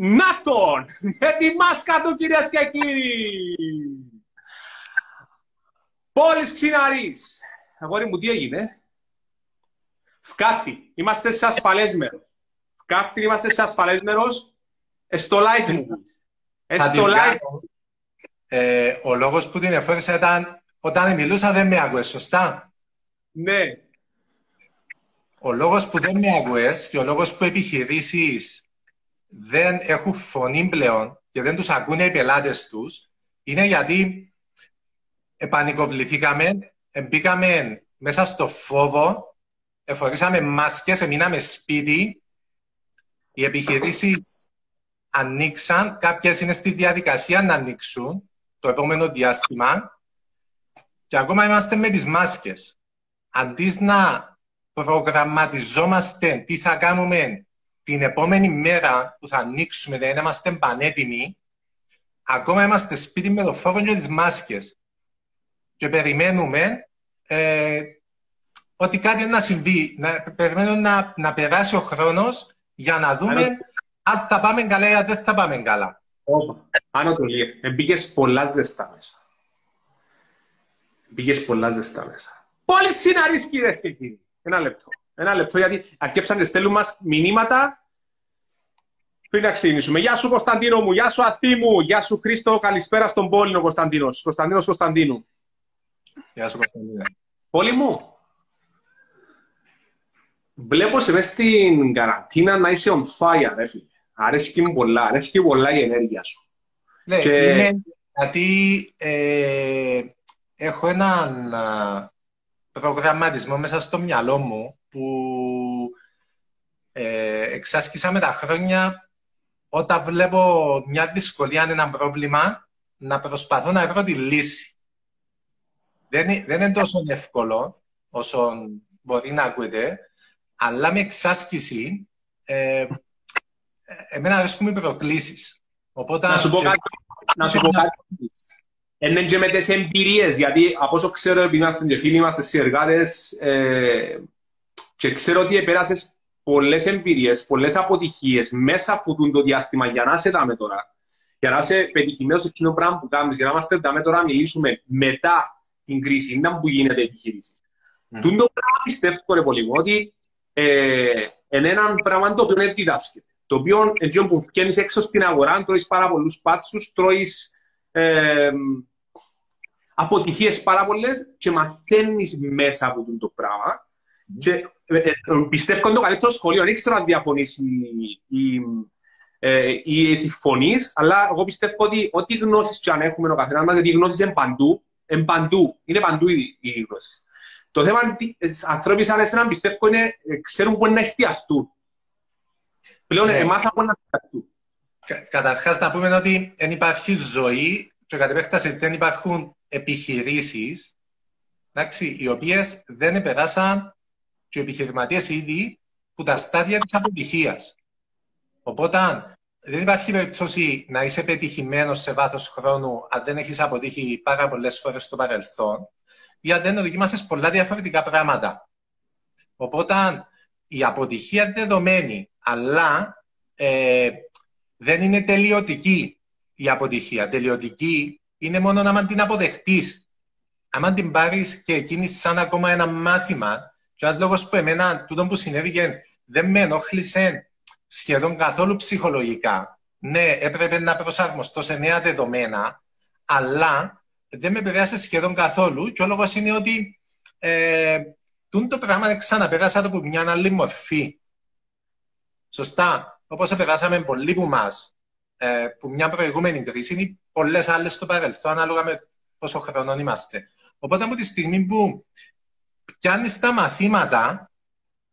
Να τον! Με τη μάσκα του, κυρίες και κύριοι! Πόλης Ξιναρής. Αγόρι μου, τι έγινε; Φκάτι. Είμαστε σε ασφαλές μέρος. Φκάτι, είμαστε σε ασφαλές μέρος. Στο live μου. Στο live. Ε, ο λόγος που την εφόρησα ήταν όταν μιλούσα δεν με άκουες, σωστά; Ναι. Ο λόγος που δεν με άκουες και ο λόγος που επιχειρήσεις δεν έχουν φωνή πλέον και δεν τους ακούνε οι πελάτες τους είναι γιατί επανικοβληθήκαμε, μπήκαμε μέσα στο φόβο, εφορήσαμε μάσκες, εμείναμε σπίτι, οι επιχειρήσεις ανοίξαν, κάποιες είναι στη διαδικασία να ανοίξουν το επόμενο διάστημα και ακόμα είμαστε με τις μάσκες. Αντί να προγραμματιζόμαστε τι θα κάνουμε την επόμενη μέρα που θα ανοίξουμε, δεν είμαστε πανέτοιμοι, ακόμα είμαστε σπίτι με το φόβο και τις μάσκες. Και περιμένουμε ε, ότι κάτι να συμβεί. Να, περιμένουμε να, να περάσει ο χρόνος για να δούμε αν θα πάμε καλά ή δεν θα πάμε καλά. Άνω το λίγο. Μπήκες πολλά ζεστά μέσα. Μπήκες πολλά ζεστά μέσα. Πολύ ξυναρείς κυρίες και κύριοι. Ένα λεπτό. Ένα λεπτό, γιατί αρκέψαν να στέλνουν μας μηνύματα πριν να ξεκινήσουμε. Γεια σου Κωνσταντίνο μου, γεια σου Αθή μου, γεια σου Χρήστο, καλησπέρα στον Πόλινο Κωνσταντίνος. Κωνσταντίνος Κωνσταντίνου. Γεια σου Κωνσταντίνο. Πόλη μου, βλέπω σε μέσα στην καραντίνα να είσαι on fire, ρε φίλε. Αρέσκει μου πολλά, αρέσκει πολλά η ενέργεια σου. Ναι, και... είναι γιατί ε, έχω έναν προγραμματισμό μέσα στο μυαλό μου που ε, εξάσκησα με τα χρόνια όταν βλέπω μια δυσκολία, ένα πρόβλημα, να προσπαθώ να βρω τη λύση. Δεν, δεν είναι τόσο εύκολο όσο μπορεί να ακούετε, αλλά με εξάσκηση ε, εμένα αρέσκουν οι προκλήσεις. Οπότε, να σου πω κάτι. Να σου πω κάτι. Είναι και με τις εμπειρίες, γιατί από όσο ξέρω, επειδή είμαστε και φίλοι, είμαστε συνεργάτες ε, και ξέρω ότι επέρασες πολλές εμπειρίες, πολλές αποτυχίες μέσα από το διάστημα για να είσαι δάμε τώρα. Για να είσαι πετυχημένος σε εκείνο πράγμα που κάνεις, για να είμαστε δάμε τώρα να μιλήσουμε μετά την κρίση, είναι που γίνεται η επιχείρηση. Mm. Τούν το πράγμα πιστεύω ρε πολύ ότι ε, είναι ένα πράγμα το οποίο είναι διδάσκεται. Το οποίο έτσι που βγαίνεις έξω στην αγορά, τρώεις πάρα πολλούς πάτσους, τρώεις ε, αποτυχίες πάρα πολλές και μαθαίνεις μέσα από το πράγμα. Mm. Και ε, ε, πιστεύω ότι το καλύτερο σχολείο, δεν ξέρω αν διαφωνήσει ή, ε, ή συμφωνείς, αλλά εγώ πιστεύω ότι ό,τι γνώσεις και αν έχουμε ο καθένας μας, γιατί οι γνώσεις είναι παντού, είναι παντού, είναι παντού οι, οι γνώσεις. Το θέμα είναι ότι ανθρώποι σαν εσένα πιστεύω είναι, ξέρουν πού να εστιαστούν. Πλέον ναι. εμάθα πού να εστιαστούν. Καταρχάς να πούμε ότι δεν υπάρχει ζωή και κατ' επέκταση δεν υπάρχουν επιχειρήσεις εντάξει, οι οποίες δεν περάσαν και οι επιχειρηματίε ήδη που τα στάδια της αποτυχίας. Οπότε, δεν υπάρχει περίπτωση να είσαι πετυχημένος σε βάθος χρόνου αν δεν έχεις αποτύχει πάρα πολλές φορές στο παρελθόν, ή αν δεν δοκίμασε πολλά διαφορετικά πράγματα. Οπότε, η αποτυχία είναι δεδομένη, αλλά ε, δεν είναι τελειωτική η αποτυχία. Τελειωτική είναι μόνο να την αποδεχτείς. Αν την πάρεις και εκείνης σαν ακόμα ένα μάθημα, και ένα λόγο που εμένα, τούτο που συνέβηκε, δεν με ενόχλησε σχεδόν καθόλου ψυχολογικά. Ναι, έπρεπε να προσαρμοστώ σε νέα δεδομένα, αλλά δεν με επηρέασε σχεδόν καθόλου. Και ο λόγος είναι ότι ε, το πράγμα ξαναπέρασα το από μια άλλη μορφή. Σωστά. Όπως περάσαμε πολλοί που μας, ε, που μια προηγούμενη κρίση, είναι πολλές άλλες στο παρελθόν, ανάλογα με πόσο χρόνο είμαστε. Οπότε από τη στιγμή που πιάνεις τα μαθήματα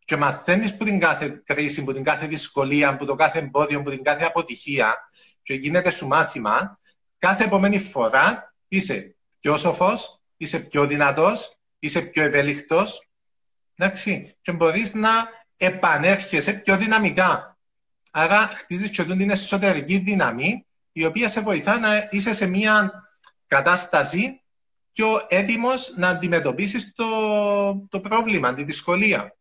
και μαθαίνεις που την κάθε κρίση, που την κάθε δυσκολία, που το κάθε εμπόδιο, που την κάθε αποτυχία και γίνεται σου μάθημα, κάθε επόμενη φορά είσαι πιο σοφός, είσαι πιο δυνατός, είσαι πιο ευέλικτο. Εντάξει, και μπορείς να επανέρχεσαι πιο δυναμικά. Άρα χτίζεις και την εσωτερική δύναμη, η οποία σε βοηθά να είσαι σε μια κατάσταση πιο έτοιμος να αντιμετωπίσεις το, το πρόβλημα, τη δυσκολία.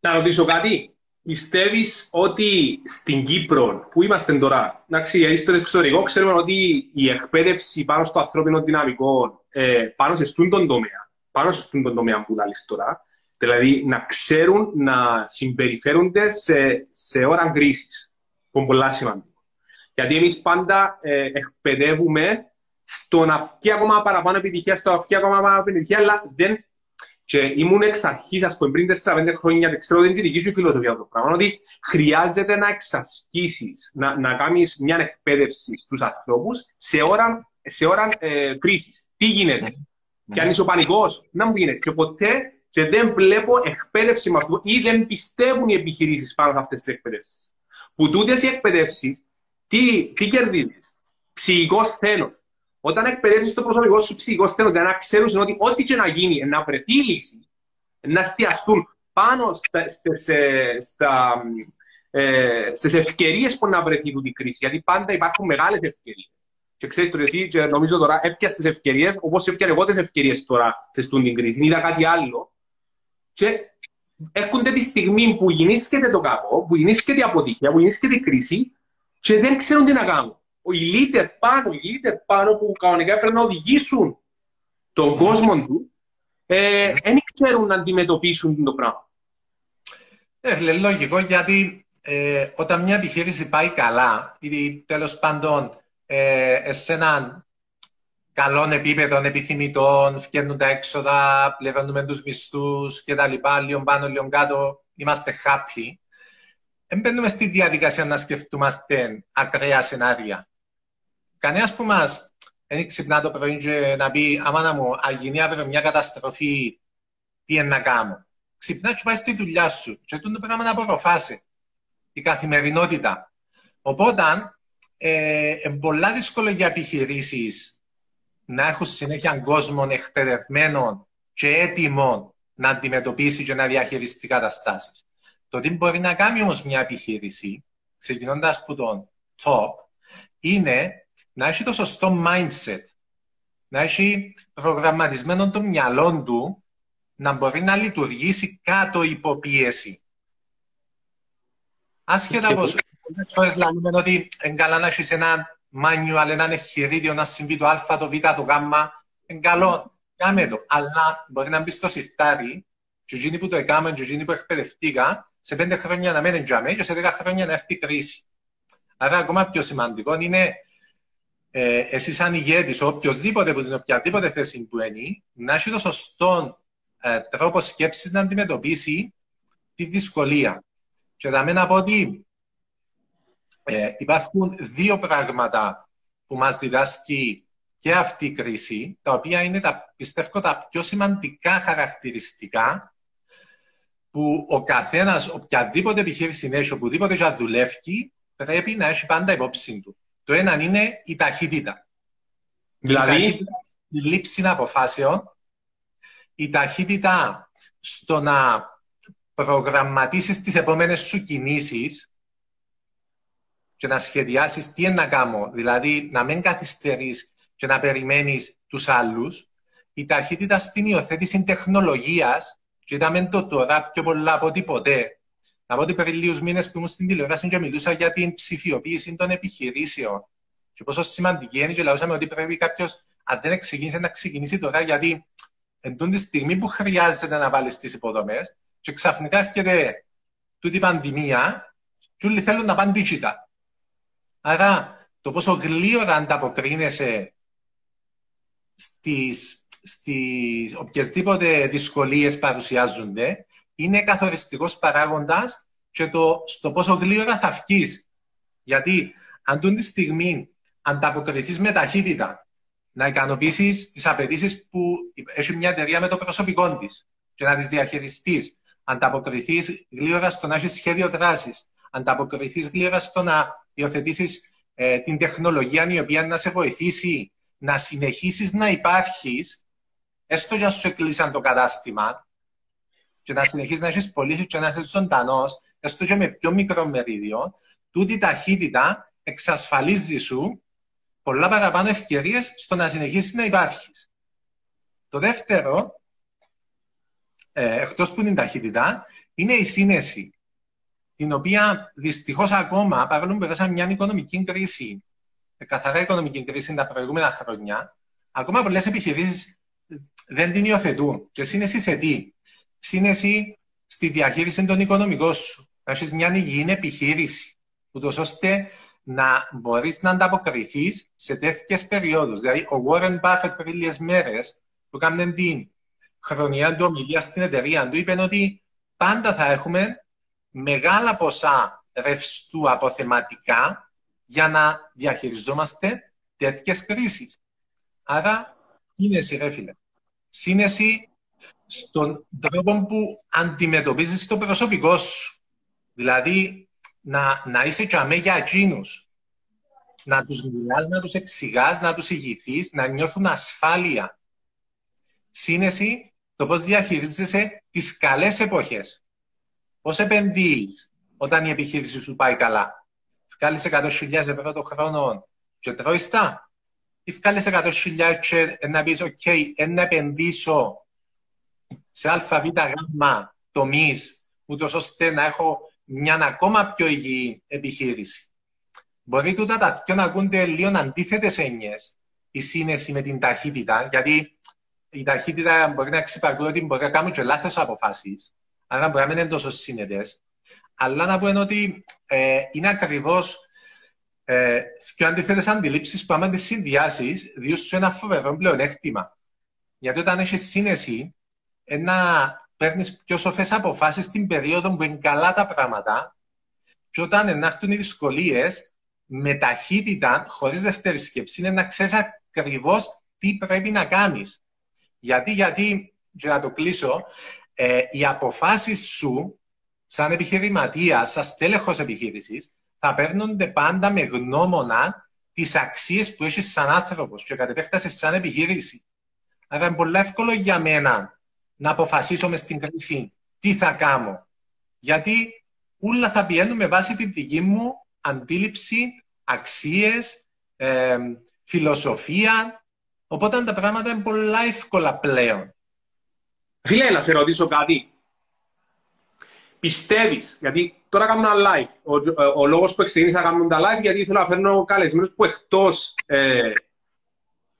Να ρωτήσω κάτι. Πιστεύεις ότι στην Κύπρο, που είμαστε τώρα, εντάξει, στο εξωτερικό, ξέρουμε ότι η εκπαίδευση πάνω στο ανθρώπινο δυναμικό, ε, πάνω σε αυτόν τον τομέα, πάνω σε αυτόν τον τομέα που λέει τώρα, δηλαδή να ξέρουν να συμπεριφέρονται σε, σε ώρα κρίσης. Που είναι πολύ σημαντικό. Γιατί εμείς πάντα ε, εκπαιδεύουμε στο να βγει ακόμα παραπάνω επιτυχία, στο να βγει ακόμα παραπάνω επιτυχία, αλλά δεν και ήμουν εξ αρχής, ας πούμε, πριν 4-5 χρόνια, δεν ξέρω, δεν είναι δική σου φιλοσοφία αυτό το πράγμα. Ότι χρειάζεται να εξασκήσεις, να, να κάνεις μια εκπαίδευση στους ανθρώπους σε ώρα, σε ώρα ε, κρίσης. Τι γίνεται, mm. και αν είσαι ο πανικός, να μου γίνεται. Και ποτέ και δεν βλέπω εκπαίδευση με αυτό ή δεν πιστεύουν οι επιχειρήσεις πάνω σε αυτές τις εκπαιδεύσεις. Που τούτες οι εκπαιδεύσεις, τι, τι κερδίζεις, ψυχικός σθένο. Όταν εκπαιδεύσεις το προσωπικό σου ψυχικό στέλνο, να ξέρουν ότι ό,τι και να γίνει, να βρεθεί λύση, να εστιαστούν πάνω στι ε, στις ευκαιρίες που να βρεθεί την κρίση. Γιατί πάντα υπάρχουν μεγάλες ευκαιρίες. Και ξέρεις το εσύ, και νομίζω τώρα έπιασε τις ευκαιρίες, όπως έπιανε εγώ τις ευκαιρίες τώρα σε στούν την κρίση. Είδα κάτι άλλο. Και έρχονται τη στιγμή που γεννήσκεται το κακό, που γεννήσκεται η αποτυχία, που γεννήσκεται η κρίση, και δεν ξέρουν τι να κάνουν οι leader πάνω, οι leader πάνω που κανονικά πρέπει να οδηγήσουν τον κόσμο του, ε, δεν ξέρουν να αντιμετωπίσουν το πράγμα. Ε, λογικό γιατί ε, όταν μια επιχείρηση πάει καλά, ή τέλος πάντων ε, σε έναν καλό επίπεδο επιθυμητών, φτιάχνουν τα έξοδα, πληρώνουμε τους μισθούς κτλ. Λίγο πάνω, λίγο κάτω, είμαστε happy. Δεν μπαίνουμε στη διαδικασία να σκεφτούμαστε ακραία σενάρια κανένα που μας δεν ξυπνά το πρωί και να πει «Αμάνα μου, αγινεί αύριο μια καταστροφή, τι είναι να κάνω». Ξυπνά και πάει στη δουλειά σου και το πράγμα να απορροφάσει η καθημερινότητα. Οπότε, ε, είναι πολλά δύσκολο για επιχειρήσεις να έχουν συνέχεια κόσμο εκπαιδευμένο και έτοιμο να αντιμετωπίσει και να διαχειριστεί καταστάσεις. Το τι μπορεί να κάνει όμως μια επιχείρηση, ξεκινώντας από τον top, είναι να έχει το σωστό mindset, να έχει προγραμματισμένο το μυαλό του να μπορεί να λειτουργήσει κάτω υποπίεση. Άσχετα πως πολλές φορές λέμε ότι είναι καλά να έχεις ένα manual, ένα εγχειρίδιο να συμβεί το α, το β, το γ, είναι καλό, κάμε το. Αλλά μπορεί να μπει στο σιρτάρι και εκείνοι που το έκαμε και εκείνοι που εκπαιδευτήκα, σε πέντε χρόνια να μένουν τζαμί και σε δέκα χρόνια να έρθει κρίση. Άρα ακόμα πιο σημαντικό είναι ε, εσύ σαν ηγέτης, οποιοδήποτε από την οποιαδήποτε θέση που είναι, να έχει το σωστό ε, τρόπο σκέψης να αντιμετωπίσει τη δυσκολία. Και θα να πω ότι ε, υπάρχουν δύο πράγματα που μας διδάσκει και αυτή η κρίση, τα οποία είναι τα, πιστεύω τα πιο σημαντικά χαρακτηριστικά που ο καθένας, οποιαδήποτε επιχείρηση έχει, οπουδήποτε για δουλεύει, πρέπει να έχει πάντα υπόψη του. Το ένα είναι η ταχύτητα. Δηλαδή, η, λήψη αποφάσεων, η ταχύτητα στο να προγραμματίσεις τις επόμενες σου κινήσεις και να σχεδιάσεις τι είναι να κάνω, δηλαδή να μην καθυστερείς και να περιμένεις τους άλλους, η ταχύτητα στην υιοθέτηση τεχνολογίας και είδαμε το τώρα πιο πολλά από ό,τι ποτέ να πω ότι πριν λίγους μήνες που ήμουν στην τηλεόραση και μιλούσα για την ψηφιοποίηση των επιχειρήσεων και πόσο σημαντική είναι, και λαούσαμε ότι πρέπει κάποιος, αν δεν ξεκίνησε, να ξεκινήσει τώρα, γιατί εντούν τη στιγμή που χρειάζεται να βάλεις τις υποδομές, και ξαφνικά έρχεται τούτη η πανδημία, και όλοι θέλουν να πάνε digital. Άρα, το πόσο γλύωρα ανταποκρίνεσαι στις, στις οποιασδήποτε δυσκολίες παρουσιάζονται, είναι καθοριστικός παράγοντας και το στο πόσο γλύωρα θα βγεις. Γιατί αν τούν τη στιγμή ανταποκριθείς με ταχύτητα να ικανοποιήσεις τις απαιτήσεις που έχει μια εταιρεία με το προσωπικό της και να τις διαχειριστείς, ανταποκριθείς γλύωρα στο να έχεις σχέδιο δράσης, ανταποκριθείς γλύωρα στο να υιοθετήσεις ε, την τεχνολογία η οποία να σε βοηθήσει να συνεχίσεις να υπάρχεις, έστω για σου εκλείσαν το κατάστημα, και να συνεχίσεις να έχεις πωλήσεις και να είσαι ζωντανός, έστω και με πιο μικρό μερίδιο, τούτη η ταχύτητα εξασφαλίζει σου πολλά παραπάνω ευκαιρίες στο να συνεχίσεις να υπάρχεις. Το δεύτερο, ε, εκτός που είναι η ταχύτητα, είναι η σύνεση. την οποία δυστυχώς ακόμα, παρόλο που περάσαμε μια οικονομική κρίση, καθαρά οικονομική κρίση τα προηγούμενα χρόνια, ακόμα πολλές επιχειρήσεις δεν την υιοθετούν. Και σύνεση σε τι; Σύνεση στη διαχείριση των οικονομικών σου. Να έχεις μια υγιεινή επιχείρηση, ούτως ώστε να μπορείς να ανταποκριθείς σε τέτοιες περιόδους. Δηλαδή, ο Warren Buffett πριν λίγες μέρες που έκανε την χρονιά του ομιλίας στην εταιρεία του, είπε ότι πάντα θα έχουμε μεγάλα ποσά ρευστού αποθεματικά για να διαχειριζόμαστε τέτοιες κρίσεις. Άρα, σύνεση, ρε φίλε. Σύνεση στον τρόπο που αντιμετωπίζεις το προσωπικό σου. Δηλαδή, να, να είσαι και για εκείνους. Να τους μιλάς, να τους εξηγάς, να τους ηγηθείς, να νιώθουν ασφάλεια. Σύνεση το πώς διαχειρίζεσαι τις καλές εποχές. Πώς επενδύεις όταν η επιχείρηση σου πάει καλά. Βγάλεις 100.000 ευρώ το χρόνο και τρώεις τα. Ή βγάλεις 100.000 και να πεις, ok, να επενδύσω σε αβ γάμμα τομείς, ούτως ώστε να έχω μια ακόμα πιο υγιή επιχείρηση. Μπορεί τούτα τα δυο να ακούνται λίγο αντίθετες έννοιες, η σύνεση με την ταχύτητα, γιατί η ταχύτητα μπορεί να εξυπακούει ότι μπορεί να κάνουν και λάθος αποφάσεις, άρα μπορεί να μην είναι τόσο σύνετες. Αλλά να πούμε ότι ε, είναι ακριβώς ε, πιο αντίθετε αντιλήψεις που άμα τις συνδυάσεις, διότι σου ένα φοβερό πλεονέκτημα. Γιατί όταν έχεις σύνεση, ένα παίρνεις πιο σοφές αποφάσεις στην περίοδο που είναι καλά τα πράγματα, και όταν ενάρθουν οι δυσκολίες, με ταχύτητα, χωρίς δεύτερη σκέψη, είναι να ξέρεις ακριβώς τι πρέπει να κάνεις. Γιατί, γιατί, για να το κλείσω, ε, οι αποφάσεις σου, σαν επιχειρηματίας, σαν στέλεχος επιχείρησης, θα παίρνονται πάντα με γνώμονα τις αξίες που έχεις σαν άνθρωπος και κατ' επέκταση σαν επιχείρηση. Άρα είναι πολύ εύκολο για μένα να αποφασίσω μες στην κρίση τι θα κάνω. Γιατί όλα θα πηγαίνουν με βάση τη δική μου αντίληψη, αξίες, ε, φιλοσοφία. Οπότε τα πράγματα είναι πολύ εύκολα πλέον. Φίλε, να σε ρωτήσω κάτι. Πιστεύεις, γιατί τώρα κάνουμε ένα live. Ο, ο, ο λόγος που ξεκίνησα να κάνουμε τα live, γιατί ήθελα να φέρνω καλεσμένους που εκτός, ε,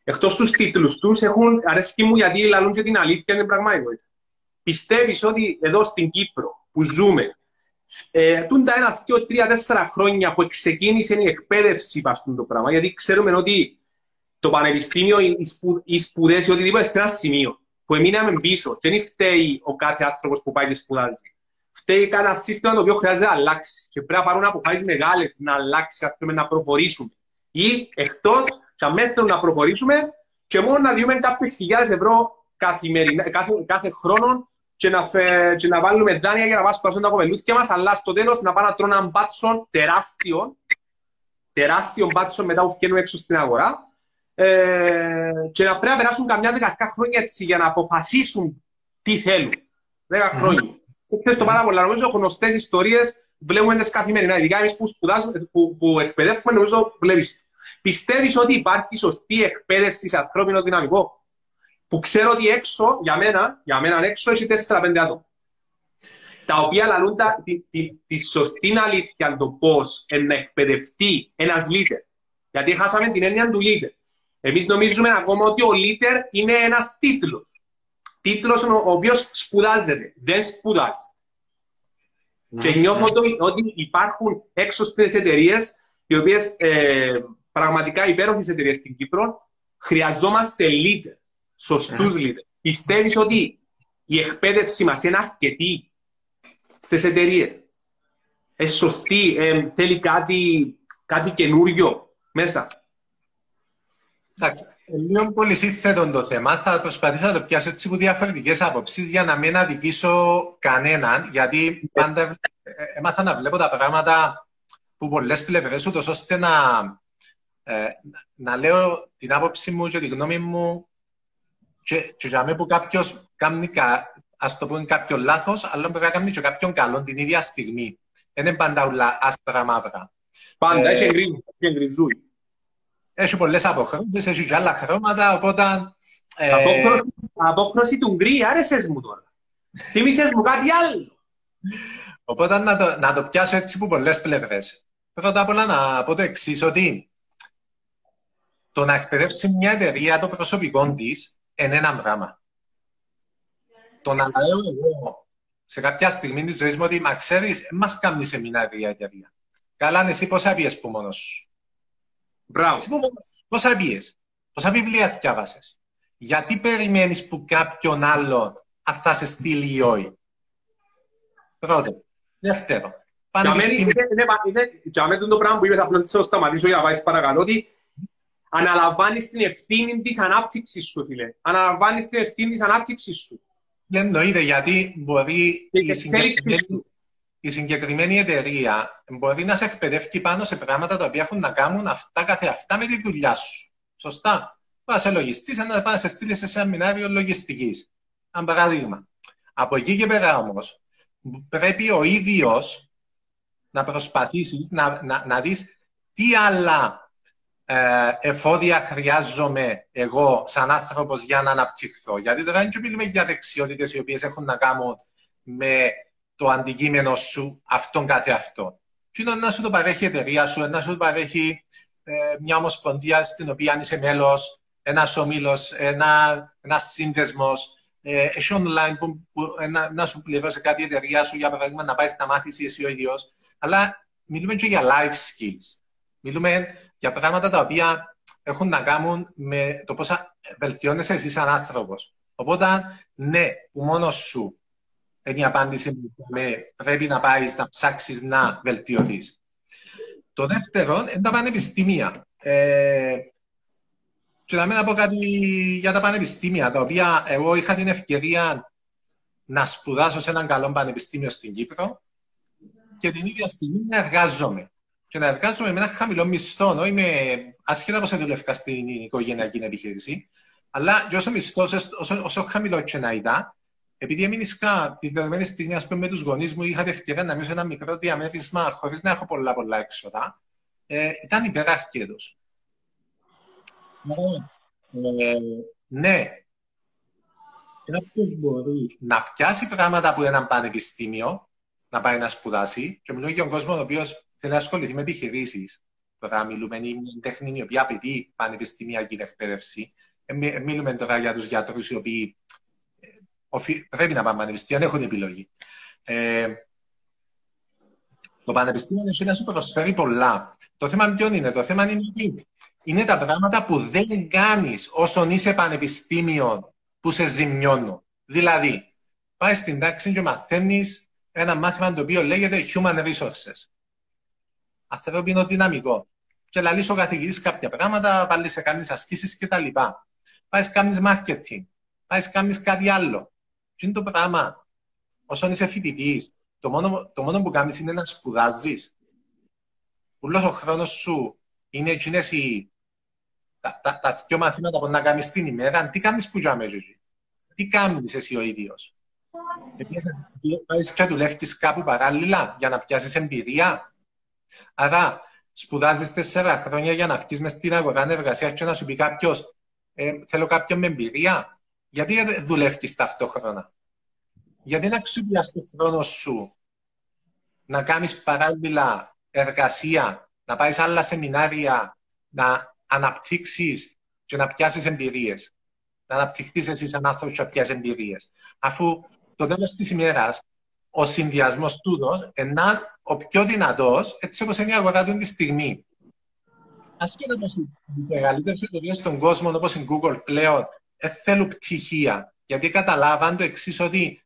εκτός τους τίτλους τους έχουν αρέσκει μου γιατί λαλούν και την αλήθεια είναι πραγματικότητα. Πιστεύεις ότι εδώ στην Κύπρο που ζούμε, ε, τούντα ένα, δύο, τρία, τέσσερα χρόνια που ξεκίνησε η εκπαίδευση παστούν το πράγμα, γιατί ξέρουμε ότι το πανεπιστήμιο, οι σπουδέ ή οτιδήποτε σε ένα σημείο που εμείναμε πίσω. Δεν φταίει ο κάθε άνθρωπος που πάει και σπουδάζει. Φταίει κανένα σύστημα το οποίο χρειάζεται να αλλάξεις. Και πρέπει να πάρουν αποφάσεις μεγάλες να αλλάξει, αν θέλουμε να προχωρήσουμε. Ή εκτός, και αν θέλουμε να προχωρήσουμε, και μόνο να διούμε κάποιες χιλιάδες ευρώ κάθε, κάθε χρόνο και να, φε, και να βάλουμε δάνεια για να μας σπάσουν τα κοπελούθια μας, αλλά στο τέλος να πάνε να τρώνε έναν μπάτσον τεράστιο, τεράστιο μπάτσον μετά που βγαίνουν έξω στην αγορά ε, και να πρέπει να περάσουν καμιά δεκαετία χρόνια έτσι για να αποφασίσουν τι θέλουν. Δέκα χρόνια. Mm. το πάρα πολλά. Νομίζω γνωστές ιστορίες βλέπουμε τις καθημερινά. Ειδικά εμείς που σπουδάζουμε, που, που εκπαιδεύουμε, νομίζω βλέπεις. Πιστεύεις ότι υπάρχει σωστή εκπαίδευση σε ανθρώπινο δυναμικό; Που ξέρω ότι έξω, για μένα, για μένα έξω έχει 4-5 άτομα. Τα οποία λαλούν τα, τη, τη, τη, σωστή αλήθεια το πώς να εκπαιδευτεί ένας leader. Γιατί χάσαμε την έννοια του leader. Εμείς νομίζουμε ακόμα ότι ο leader είναι ένας τίτλος. Τίτλος ο οποίος σπουδάζεται. Δεν σπουδάζει. Και ναι. νιώθω ότι υπάρχουν έξω στι εταιρείες, οι οποίες ε, πραγματικά υπέροχες εταιρείες στην Κύπρο, χρειαζόμαστε leader σωστούς yeah. leaders. Πιστεύεις ότι η εκπαίδευση μας είναι αρκετή στις εταιρείες; Ε, σωστή, ε, θέλει κάτι, κάτι καινούριο μέσα; Εντάξει, λίγο πολύ σύνθετο το θέμα. Θα προσπαθήσω να το πιάσω έτσι από διαφορετικές άποψεις για να μην αδικήσω κανέναν. Γιατί πάντα ε, έμαθα να βλέπω τα πράγματα που πολλές πλευρές, ούτως ώστε να, ε, να λέω την άποψη μου και τη γνώμη μου και, και για μένα που κάποιος κάνει, ας το πούμε, κάποιο λάθος, αλλά μπορεί να κάνει και κάποιον καλό την ίδια στιγμή. Δεν είναι πάντα όλα άστρα μαύρα. Πάντα, ε, έχει εγκριζούει. Έχει πολλές αποχρώσεις, έχει και άλλα χρώματα, οπότε... Ε... Απόχρωση του γκρι, άρεσες μου τώρα. Θύμισες μου κάτι άλλο. Οπότε να το, να το πιάσω έτσι από πολλές πλευρές. Πρώτα απ' όλα να πω το εξής ότι το να εκπαιδεύσει μια εταιρεία το προσωπικό της είναι ένα πράγμα. Το να λέω εγώ σε κάποια στιγμή της ζωής μου ότι μα ξέρεις, μας κάνει σεμινάρια η εταιρεία. Καλά, εσύ πόσα πιες που μόνος σου. Μπράβο. Εσύ που μόνος, πόσα πιες, πόσα βιβλία διάβασε. Γιατί περιμένεις που κάποιον άλλο αν θα σε στείλει ή όχι; Πρώτο. Δεύτερο. Για μένα το πράγμα που είπες, απλώς θα σταματήσω για να πάεις παρακαλώ, ότι αναλαμβάνεις την ευθύνη της ανάπτυξης σου, φίλε. Αναλαμβάνεις την ευθύνη της ανάπτυξης σου. Δεν εννοείται, γιατί μπορεί η συγκεκριμένη, η συγκεκριμένη εταιρεία μπορεί να σε εκπαιδεύει πάνω σε πράγματα τα οποία έχουν να κάνουν αυτά καθε αυτά με τη δουλειά σου. Σωστά. Πας σε λογιστής, να πας σε στείλει σε ένα σεμινάριο λογιστικής. Αν παράδειγμα. Από εκεί και πέρα όμως, πρέπει ο ίδιος να προσπαθήσεις να, να, να δεις τι άλλα ε, εφόδια χρειάζομαι εγώ σαν άνθρωπος για να αναπτυχθώ. Γιατί τώρα δεν μιλούμε για δεξιότητες οι οποίες έχουν να κάνουν με το αντικείμενο σου αυτόν κάθε αυτό. Τι είναι να σου το παρέχει η εταιρεία σου, να σου το παρέχει ε, μια ομοσπονδία στην οποία είσαι μέλος, ένας όμιλο, ένα ένας σύνδεσμος, ε, έχει online που, που να, να σου πληρώσει κάτι η εταιρεία σου, για παράδειγμα, να πάει να μάθεις εσύ ο ίδιος. Αλλά μιλούμε και για life skills. Μιλούμε για πράγματα τα οποία έχουν να κάνουν με το πώ βελτιώνεσαι εσύ σαν άνθρωπος. Οπότε, ναι, που μόνος σου είναι η απάντηση που πρέπει να πάει να ψάξεις να βελτιωθείς. Το δεύτερο είναι τα πανεπιστήμια. Ε, και να μην πω κάτι για τα πανεπιστήμια, τα οποία εγώ είχα την ευκαιρία να σπουδάσω σε έναν καλό πανεπιστήμιο στην Κύπρο και την ίδια στιγμή να εργάζομαι. Και να εργάζομαι με ένα χαμηλό μισθό. Είμαι ασχέτα πώ δουλεύω στην οικογενειακή επιχείρηση. Αλλά και όσο μισθός, όσο, όσο χαμηλό και να ήταν, επειδή έμεινε τη δεδομένη στιγμή ας πούμε, με τους γονείς μου, είχα την ευκαιρία να μείνω ένα μικρό διαμέρισμα χωρίς να έχω πολλά πολλά έξοδα. Ε, ήταν υπεράρχητο. Ε, ναι, κάποιο μπορεί να πιάσει πράγματα από έναν πανεπιστήμιο, να πάει να σπουδάσει, και μιλούμε για τον κόσμο ο οποίος θέλει να ασχοληθεί με επιχειρήσεις. Τώρα μιλούμε για μια τέχνη η οποία απαιτεί πανεπιστημιακή εκπαίδευση. Ε, μιλούμε τώρα για τους γιατρούς οι οποίοι ε, πρέπει να πάνε πανεπιστήμιο, δεν έχουν επιλογή. Ε, το πανεπιστήμιο είναι να σου προσφέρει πολλά. Το θέμα ποιο είναι, το θέμα είναι ότι είναι τα πράγματα που δεν κάνεις όσον είσαι πανεπιστήμιο που σε ζημιώνουν. Δηλαδή, πάει στην τάξη και μαθαίνεις ένα μάθημα το οποίο λέγεται Human Resources. Ανθρώπινο δυναμικό. Και λαλείς ο καθηγητής κάποια πράγματα, πάλι σε κάνεις ασκήσεις κτλ. Πάεις κάνεις marketing. Πάεις κάνεις κάτι άλλο. Τι είναι το πράγμα. Όσον είσαι φοιτητής, το μόνο, το μόνο που κάνεις είναι να σπουδάζεις. Ούλος ο χρόνος σου είναι εκείνες οι, τα, τα, τα δυο μαθήματα που να κάνεις την ημέρα, τι κάνεις που για μέσα Τι κάνεις εσύ ο ίδιος; Επίσης, και δουλεύεις κάπου παράλληλα για να πιάσεις εμπειρία. Άρα, σπουδάζεις τέσσερα χρόνια για να βγεις μες στην αγορά εργασίας και να σου πει κάποιος ε, θέλω κάποιον με εμπειρία. Γιατί δουλεύεις ταυτόχρονα; Γιατί να αξιοποιάς τον χρόνο σου να κάνεις παράλληλα εργασία να πάεις σε άλλα σεμινάρια, να αναπτύξεις και να πιάσεις εμπειρίες; Να αναπτυχθείς εσύ σαν άνθρωπος και να πιάσεις εμπειρίες. Αφού το τέλος της ημέρας ο συνδυασμός τούτος είναι ο πιο δυνατός, έτσι όπως είναι η αγορά του τη στιγμή. Ασχέτω πω οι μεγαλύτερες εταιρείες στον κόσμο, όπως η Google πλέον, δεν θέλουν πτυχία. Γιατί καταλάβαν το εξής, ότι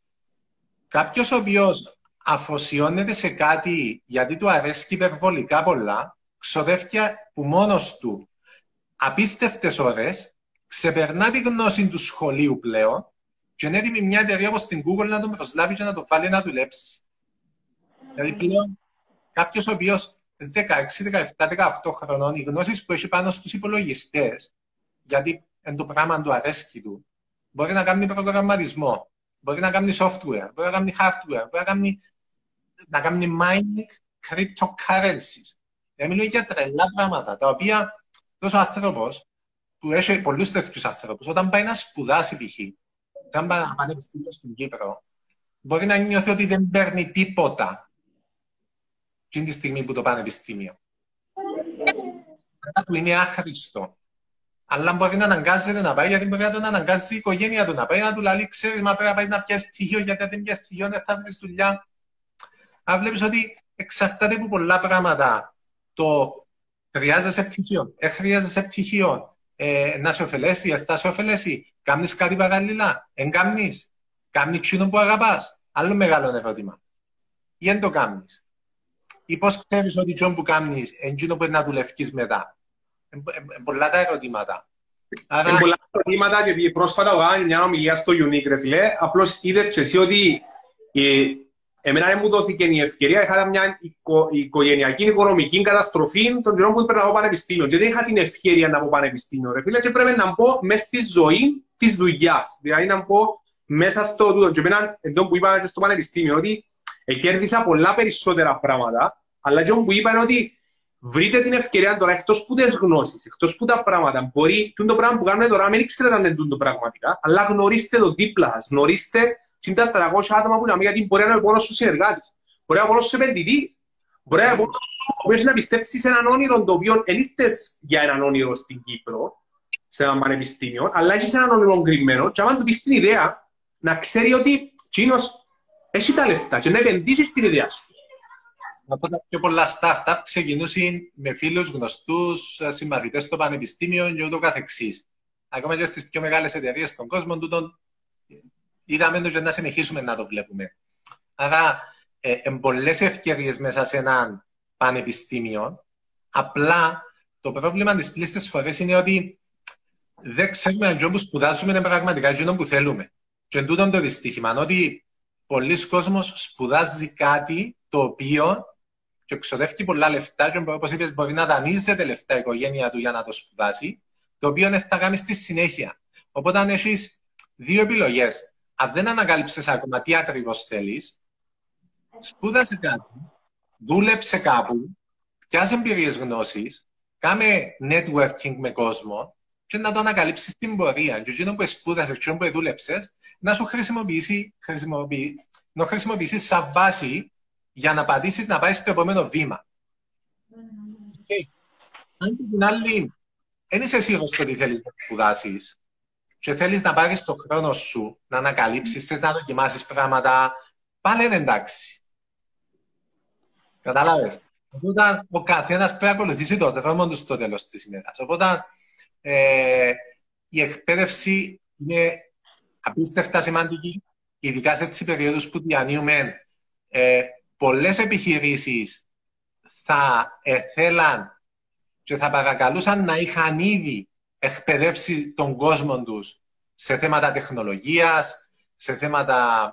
κάποιος ο οποίος αφοσιώνεται σε κάτι γιατί του αρέσει υπερβολικά πολλά, ξοδεύει που μόνος του απίστευτες ώρες, ξεπερνά τη γνώση του σχολείου πλέον και είναι έτοιμη μια εταιρεία όπως την Google να τον προσλάβει και να τον βάλει να δουλέψει. Δηλαδή πλέον κάποιος ο οποίος 16, 17, 18 χρονών, οι γνώσεις που έχει πάνω στους υπολογιστές, γιατί είναι το πράγμα του αρέσκει του, μπορεί να κάνει προγραμματισμό, μπορεί να κάνει software, μπορεί να κάνει hardware, μπορεί να κάνει να κάνει mining cryptocurrencies. Δεν μιλούμε για τρελά πράγματα, τα οποία τόσο άνθρωπος, που έχει πολλούς τέτοιους ανθρώπους, όταν πάει να σπουδάσει π.χ., σαν πανεπιστήμιο στην Κύπρο, μπορεί να νιώθει ότι δεν παίρνει τίποτα την τη στιγμή που το πανεπιστήμιο. Του είναι άχρηστο. Αλλά μπορεί να αναγκάζεται να πάει, γιατί μπορεί να τον αναγκάζει η οικογένεια του να πάει, να του λέει, ξέρεις, μα πρέπει να πάεις να πιάσεις πτυχίο, γιατί αν δεν πιάσεις πτυχίο δεν θα βρεις δουλειά. Αν βλέπεις ότι εξαρτάται από πολλά πράγματα. Το χρειάζεσαι πτυχίο, ε, χρειάζεσαι πτυχίο, ε, να σε ωφελέσει, ε, θα σε ωφελέσει, κάνεις κάτι παράλληλα, εν κάνεις, κάνεις ξύνο που αγαπάς. Άλλο μεγάλο ερώτημα. Ή δεν το κάνεις. Ή πώς ξέρεις ότι το που κάνεις, εντζήνο που να δουλεύει μετά. Ε, ε, πολλά τα ερωτήματα. Άρα... Είναι πολλά ερωτήματα και πρόσφατα έκανα μια ομιλία στο Unique, ρε φίλε. Απλώς είδες και εσύ ότι ε, εμένα δεν μου δόθηκε η ευκαιρία. Είχα μια οικο, οικογενειακή οικονομική καταστροφή των καιρών που έπρεπε να πω πανεπιστήμιο. Και δεν είχα την ευκαιρία να πω πανεπιστήμιο, ρε φίλε. Και πρέπει να πω μέσα στη ζωή της δουλειάς. Δηλαδή να πω μέσα στο τούτο. Και εμένα, εδώ που είπα στο πανεπιστήμιο, ότι κέρδισα πολλά περισσότερα πράγματα. Αλλά και που είπα είναι ότι βρείτε την ευκαιρία τώρα εκτός που τις γνώσεις, εκτός που τα πράγματα. Μπορεί το πράγμα που κάνουμε τώρα, μην ξέρετε αν είναι το πραγματικά, αλλά γνωρίστε το δίπλα σας. Γνωρίστε τα 300 άτομα που είναι γιατί μπορεί να είναι μόνος στου συνεργάτε. Μπορεί να είναι μόνος στου επενδυτής. Μπορεί να είναι μόνος ο να πιστέψεις σε έναν όνειρο το οποίο δεν ήρθες για έναν όνειρο στην Κύπρο, σε ένα πανεπιστήμιο, αλλά έχεις έναν όνειρο κρυμμένο. Και αν του πεις την ιδέα, να ξέρει ότι τσίνο έχει τα λεφτά και να επενδύσεις την ιδέα σου από τα πιο πολλά startup ξεκινούσαν με φίλους, γνωστούς, συμμαθητές στο πανεπιστήμιο και ούτω καθεξής. Ακόμα και στις πιο μεγάλες εταιρείες στον κόσμο, τούτον είδαμε το και να συνεχίσουμε να το βλέπουμε. Άρα, ε, πολλές ευκαιρίες μέσα σε έναν πανεπιστήμιο. Απλά το πρόβλημα της πλήστες φορές είναι ότι δεν ξέρουμε αν που σπουδάζουμε είναι πραγματικά εκείνο που θέλουμε. Και εν τούτον το δυστύχημα, ότι πολλοί κόσμος σπουδάζει κάτι το οποίο και ξοδεύει πολλά λεφτά και όπως είπες μπορεί να δανείζεται λεφτά η οικογένεια του για να το σπουδάσει, το οποίο δεν θα κάνει στη συνέχεια. Οπότε αν έχεις δύο επιλογές, αν δεν ανακάλυψες ακόμα τι ακριβώς θέλεις, σπούδασε κάτι, δούλεψε κάπου, πιάσε εμπειρίες γνώσης, κάνε networking με κόσμο και να το ανακαλύψεις στην πορεία. Και εκείνο που σπούδασες, εκείνο που δούλεψες, να σου χρησιμοποιήσει, χρησιμοποιήσει, να χρησιμοποιήσεις σαν βάση για να πατήσεις να πάει στο επόμενο βήμα. Okay. Αν την άλλη δεν είσαι σίγουρος ότι θέλεις να σπουδάσεις και θέλεις να πάρεις το χρόνο σου, να ανακαλύψεις, θες να δοκιμάσεις πράγματα, πάλι είναι εντάξει. Κατάλαβες. Οπότε ο καθένας πρέπει να ακολουθήσει το δρόμο του στο τέλος της ημέρας. Οπότε ε, η εκπαίδευση είναι απίστευτα σημαντική, ειδικά σε τις περιόδους που διανύουμε ε, πολλές επιχειρήσεις θα θέλαν και θα παρακαλούσαν να είχαν ήδη εκπαιδεύσει τον κόσμο τους σε θέματα τεχνολογίας, σε θέματα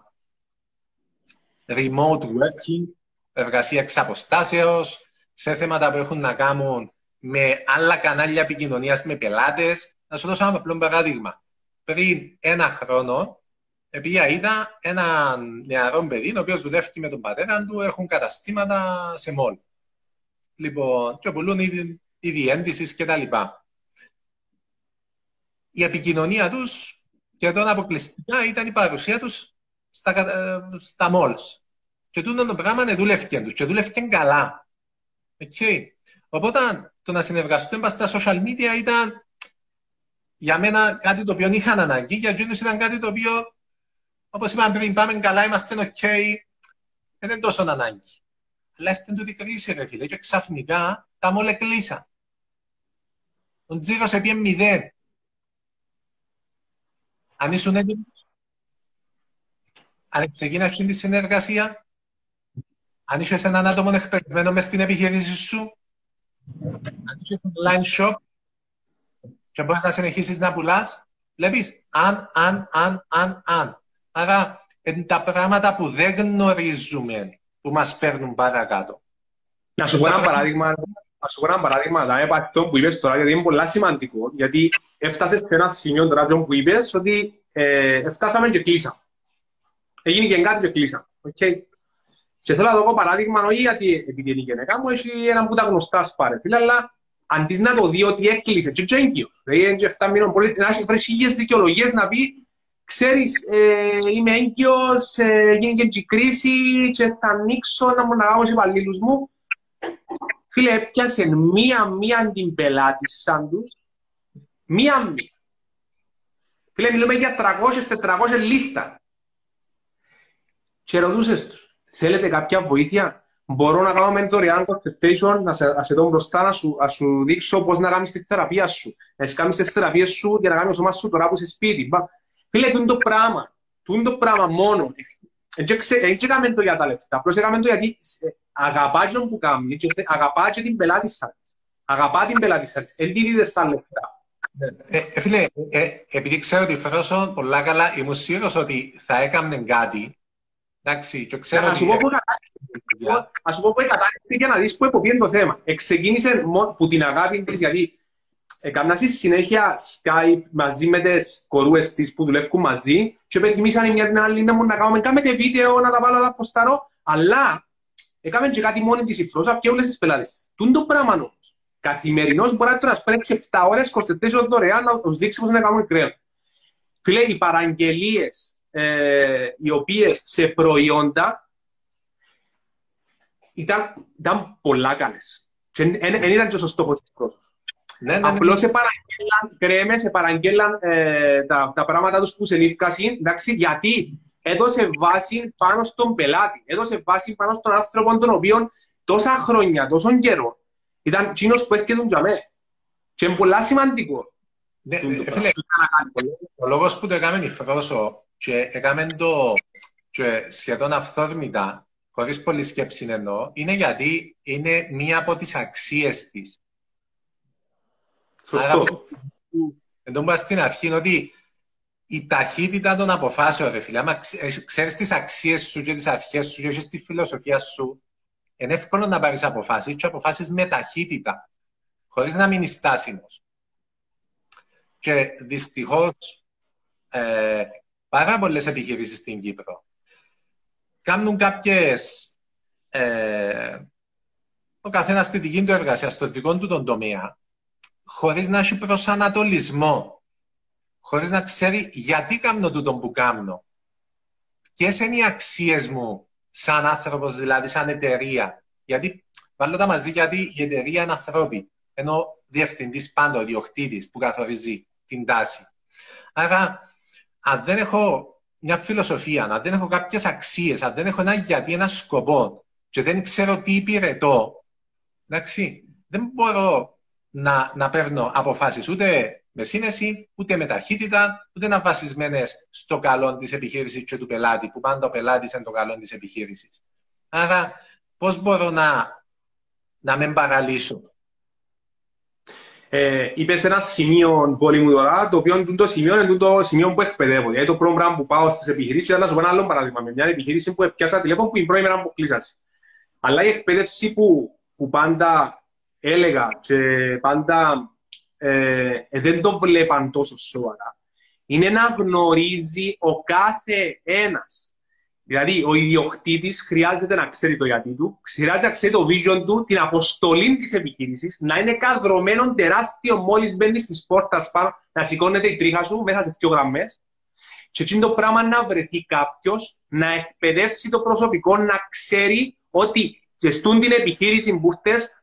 remote working, εργασία εξ αποστάσεως, σε θέματα που έχουν να κάνουν με άλλα κανάλια επικοινωνίας με πελάτες. Να σου δώσω ένα απλό παράδειγμα. Πριν ένα χρόνο, επειδή είδα ένα νεαρό παιδί, ο οποίος δουλεύει με τον πατέρα του, έχουν καταστήματα σε μόλ. Λοιπόν, και πουλούν ήδη, ήδη ένδυσης κτλ. Η επικοινωνία τους και τον αποκλειστικά ήταν η παρουσία τους στα, ε, στα μόλς. Και τούτο το πράγμα ναι, δούλευκε τους και δούλευκε καλά. Okay. Οπότε το να συνεργαστούμε στα social media ήταν για μένα κάτι το οποίο είχαν ανάγκη, για εκείνους ήταν κάτι το οποίο Όπως είπαμε πριν, πάμε καλά, είμαστε OK, δεν είναι τόσο ανάγκη. Αλλά έφτανε τούτη κρίση, ρε φίλε, και ξαφνικά τα μόλε κλείσαν. Τον τζίρο σε πιέν μηδέν. Αν ήσουν έτοιμος, αν ξεκίνησε τη συνεργασία, αν είσαι έναν άτομο εκπαιδευμένο μες στην επιχείρηση σου, αν είσαι online shop και μπορείς να συνεχίσεις να πουλάς, βλέπεις αν, αν, αν, αν, αν. Άρα είναι τα πράγματα που δεν γνωρίζουμε που μας παίρνουν παρακάτω. Να σου πω ένα παράδειγμα, να σου πω ένα παράδειγμα, να υπάρχει αυτό που είπες τώρα, γιατί είναι πολύ σημαντικό, γιατί έφτασες σε ένα σημείο τώρα που είπες ότι ε, φτάσαμε και κλείσαμε. Έγινε και κάτι και κλείσαμε. Okay. Και θέλω να δω παράδειγμα, όχι γιατί επειδή είναι η γενικά μου, έχει ένα που τα γνωστά σπάρε, αλλά αντί να το δει ότι έκλεισε, και τζέγκιος, δηλαδή είναι 7 μήνων πολύ, να έχει βρει χίλιες δικαιολογίες να πει ξέρεις, ε, είμαι έγκυος, ε, γίνει και η κρίση και θα ανοίξω να μου αναγάγω σε υπαλλήλους μου. Φίλε, έπιασε μία-μία την πελάτησαν τους, μία-μία. Φίλε, μιλούμε για 300-400 λίστα. Και ρωτούσες τους, θέλετε κάποια βοήθεια, μπορώ να κάνω δωρεάν consultation, να σε, να σε δω μπροστά, να σου, να σου δείξω πώς να κάνεις τη θεραπεία σου, να κάνεις τις θεραπείες σου για να κάνεις το σώμα σου τώρα που είσαι σπίτι. Φίλε, αυτό το πράγμα, αυτό το πράγμα μόνο, δεν έκαμε το για τα λεφτά, απλώς έκαμε το γιατί αγαπάς τον που κάνει και αγαπάς και την πελάτη σας. Αγαπά την πελάτη σας, δεν τη δίδες τα λεφτά. Ε, ε, φίλε, ε, επειδή ξέρω ότι φέρω πολλά καλά, ήμουν σίγουρος ότι θα έκαμε κάτι. Εντάξει, και ξέρω ότι... Ας σου πω που κατάληξε για να δεις που εποπίεν το θέμα. Εξεκίνησε που την αγάπη της, γιατί έκανα στη συνέχεια Skype μαζί με τις κορούες της που δουλεύουν μαζί και επιθυμήσαν η μια την άλλη να μου να κάνουμε κάμετε βίντεο, να τα βάλω να ποστάρω, αλλά έκαμε και κάτι μόνη της η Φρόσα και όλες τις πελάτες. Τούν το πράγμα όμως. Καθημερινώς μπορεί να τώρα σπρέξει 7 ώρες, 24 ώρες δωρεάν να τους δείξεις πώς να κάνουμε κρέα. Φίλε, οι παραγγελίες ε, οι οποίες σε προϊόντα ήταν, ήταν πολλά καλές. Δεν ήταν και ο σωστός της πρώτος. Ναι, ναι, ναι. Απλώς σε παραγγέλαν κρέμες, σε παραγγέλαν ε, τα, τα πράγματα τους που σε νύφκασαν, εντάξει, γιατί έδωσε βάση πάνω στον πελάτη, έδωσε βάση πάνω στον άνθρωπο τον οποίο τόσα χρόνια, τόσο καιρό, ήταν τσίνος που έρχεται για μέ. Και είναι πολλά σημαντικό. Ναι, φίλε, ο λόγος που το έκαμε η Φρόσο και έκαμε το και σχεδόν αυθόρμητα, χωρίς πολλή σκέψη εννοώ, είναι γιατί είναι μία από τις αξίες της. Σωστό. Εν τω στην αρχή είναι ότι η ταχύτητα των αποφάσεων, ρε φίλε, άμα ξέρεις τις αξίες σου και τις αρχές σου και έχεις τη φιλοσοφία σου, είναι εύκολο να πάρεις αποφάσεις και αποφάσεις με ταχύτητα, χωρίς να μείνεις στάσιμος. Και δυστυχώς, ε, πάρα πολλές επιχειρήσεις στην Κύπρο κάνουν κάποιες ε, ο καθένας στη δική του εργασία, στο δικό του τον τομέα, χωρίς να έχει προσανατολισμό, χωρίς να ξέρει γιατί κάνω τούτον που κάνω. Ποιες είναι οι αξίες μου σαν άνθρωπος, δηλαδή σαν εταιρεία. Γιατί βάλω τα μαζί, γιατί η εταιρεία είναι ανθρώπη. Ενώ ο διευθυντής πάντα, ο διοκτήτη που καθορίζει την τάση. Άρα, αν δεν έχω μια φιλοσοφία, αν δεν έχω κάποιες αξίες, αν δεν έχω ένα γιατί, ένα σκοπό και δεν ξέρω τι υπηρετώ, εντάξει, δεν μπορώ να, να παίρνω αποφάσεις ούτε με σύνεση, ούτε με ταχύτητα, ούτε να βασισμένες στο καλό της επιχείρησης και του πελάτη, που πάντα ο πελάτης είναι το καλό της επιχείρησης. Άρα, πώς μπορώ να, να με παραλύσω; Ε, είπες ένα σημείο πολύ μου τώρα, το οποίο είναι το σημείο, είναι το σημείο που εκπαιδεύω. Δηλαδή το πρόγραμμα που πάω στις επιχειρήσεις, και να σου πω ένα άλλο παράδειγμα. Με μια επιχείρηση που πιάσα τηλέφωνο που είναι η πρώτη μέρα που κλείσασε. Αλλά η εκπαίδευση που, που πάντα έλεγα και πάντα ε, ε, δεν το βλέπαν τόσο σοβαρά, είναι να γνωρίζει ο κάθε ένας Δηλαδή, ο ιδιοκτήτης χρειάζεται να ξέρει το γιατί του, χρειάζεται να ξέρει το vision του, την αποστολή της επιχείρησης, να είναι καδρωμένο τεράστιο μόλις μπαίνει στις πόρτα πάνω, να σηκώνεται η τρίχα σου μέσα σε δύο γραμμές. Και έτσι το πράγμα να βρεθεί κάποιος να εκπαιδεύσει το προσωπικό, να ξέρει ότι και στούν την επιχείρηση που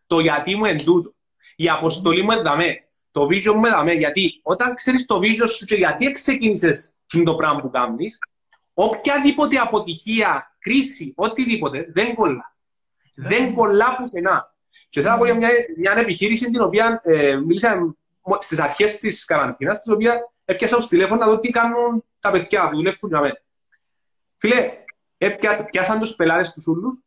το γιατί μου εν τούτο. Η αποστολή μου εδαμέ. Το vision μου εδαμέ. Γιατί όταν ξέρεις το vision σου και γιατί ξεκίνησε το πράγμα που κάνεις, οποιαδήποτε αποτυχία, κρίση, οτιδήποτε, δεν κολλά. Ναι. Δεν κολλά πουθενά. Και θέλω να πω για μια, μια επιχείρηση την οποία ε, μίλησα στις αρχές της καραντίνας, στην οποία έπιασα στο τηλέφωνο να δω τι κάνουν τα παιδιά που δουλεύουν για μένα. Φίλε, έπια, πιάσαν τους πελάτε τους ούλους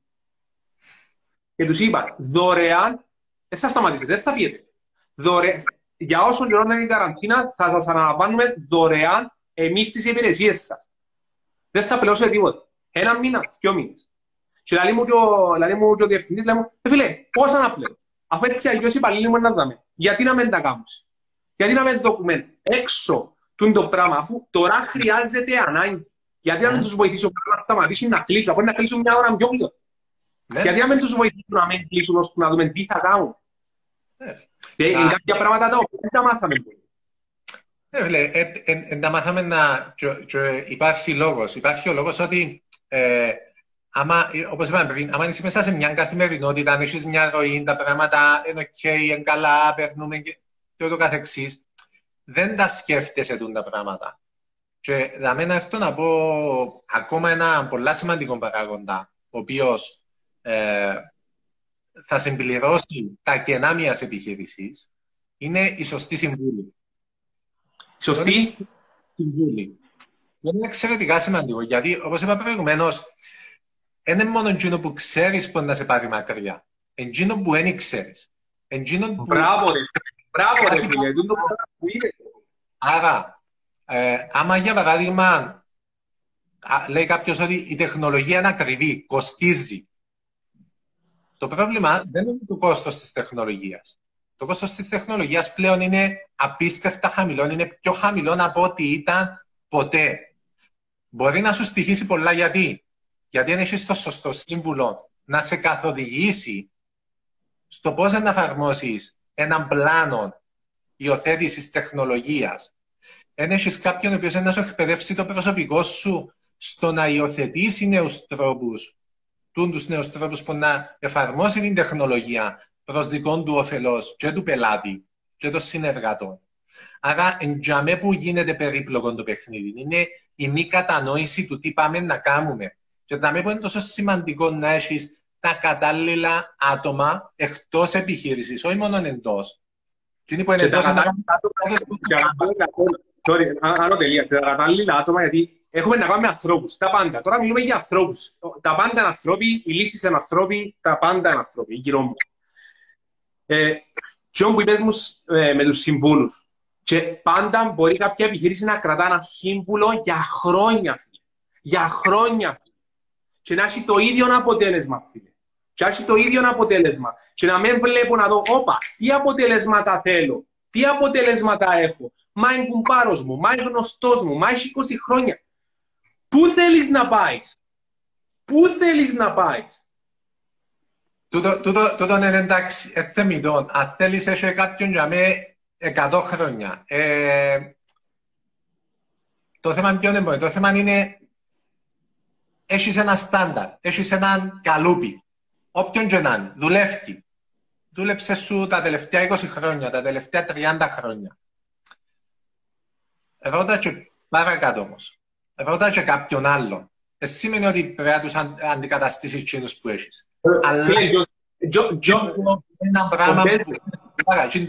και τους είπα δωρεάν, δεν θα σταματήσετε, δεν θα φύγετε. Δωρε... Για όσο καιρό είναι η καραντίνα, θα σας αναλαμβάνουμε δωρεάν εμείς τις υπηρεσίες σας δεν θα πληρώσω τίποτα. Ένα μήνα, δυο μήνες. Και λέει μου και ο, λέει μου και ο διευθυντής, λέει μου, «Ε, φίλε, πόσα να πλέον. Αφού έτσι αλλιώς οι υπαλλήλοι μου να δάμε. Γιατί να μην τα κάνουμε; Γιατί να μην δούμε έξω του το πράγμα, αφού τώρα χρειάζεται ανάγκη. Γιατί να μην τους βοηθήσω να σταματήσουν να κλείσουν, αφού να κλείσουν μια ώρα πιο γλυκό. Ναι. Γιατί να μην τους βοηθήσουν να μην κλείσουν ώστε να δούμε τι θα κάνουν. Ναι. Είναι κάποια πράγματα τα οποία δεν τα μάθαμε πολύ. Ναι, ε, τα μάθαμε να... υπάρχει λόγος. Υπάρχει ο λόγος ότι ε, άμα, όπως είπαμε πριν, άμα είσαι μέσα σε μια καθημερινότητα, αν έχεις μια ροή, τα πράγματα είναι ok, είναι καλά, περνούμε και, και ούτω καθεξής, δεν τα σκέφτεσαι τα πράγματα. Και για μένα αυτό να πω ακόμα ένα πολύ σημαντικό παράγοντα, ο οποίος ε, θα συμπληρώσει τα κενά μιας επιχείρησης, είναι η σωστή συμβούλη. Σωστή; Συμβούλη. Είναι εξαιρετικά σημαντικό, γιατί όπως είπα προηγουμένως, δεν είναι μόνο εκείνο που ξέρεις που να σε πάρει μακριά. Εκείνο που δεν ξέρει. Που... Μπράβο, ρε. Μπράβο, ρε, φίλε. Άρα, ε, άμα για παράδειγμα λέει κάποιος ότι η τεχνολογία είναι ακριβή, κοστίζει. Το πρόβλημα δεν είναι το κόστος της τεχνολογίας. Το κόστος της τεχνολογίας πλέον είναι απίστευτα χαμηλό, είναι πιο χαμηλό από ό,τι ήταν ποτέ. Μπορεί να σου στοιχήσει πολλά γιατί. Γιατί αν έχεις το σωστό σύμβουλο να σε καθοδηγήσει στο πώς να εφαρμόσεις έναν πλάνο υιοθέτησης τεχνολογίας δεν έχεις κάποιον ο οποίος να σου εκπαιδεύσει το προσωπικό σου στο να υιοθετήσει νέους τρόπους, του νέου τρόπου που να εφαρμόσει την τεχνολογία προ δικών του όφελο και του πελάτη και των συνεργατών. Άρα, εντιαμέ που γίνεται περίπλοκο το παιχνίδι, είναι η μη κατανόηση του τι πάμε να κάνουμε. Και εντιαμέ που είναι τόσο σημαντικό να έχει τα κατάλληλα άτομα εκτό επιχείρηση, όχι μόνο εντό. Τι είναι που είναι εντό, Sorry, άλλο τελεία. Τα κατάλληλα άτομα, γιατί έχουμε να κάνουμε ανθρώπους. Τα πάντα. Τώρα μιλούμε για ανθρώπους. Τα πάντα είναι ανθρώποι, οι λύσεις είναι ανθρώποι, τα πάντα είναι ανθρώποι, γύρω μου. Ε, και όπου είπες μου ε, με τους συμβούλους. Και πάντα μπορεί κάποια επιχείρηση να κρατά ένα σύμβουλο για χρόνια. Για χρόνια. Και να έχει το ίδιο αποτέλεσμα, φίλε. Και να έχει το ίδιο αποτέλεσμα. Και να μην βλέπω να δω, όπα, τι αποτελέσματα θέλω, τι αποτελέσματα έχω. Μα είναι κουμπάρος μου, μα είναι γνωστός μου, μα έχει 20 χρόνια. Πού θέλεις να πάεις; Πού θέλεις να πάεις; Τούτο είναι εντάξει, εθεμητό. Αν θέλεις έχει κάποιον για με 100 χρόνια. Ε, το θέμα ποιο είναι, το θέμα είναι έχεις ένα στάνταρ, έχεις έναν καλούπι. Όποιον και να είναι, δουλεύει. Δούλεψε σου τα τελευταία 20 χρόνια, τα τελευταία 30 χρόνια. Ρώτα και παρακάτω όμως. Ρώτα και κάποιον άλλον. Δεν σημαίνει ότι πρέπει να τους αντικαταστήσεις εκείνους που έχεις. Αλλά ένα πράγμα που,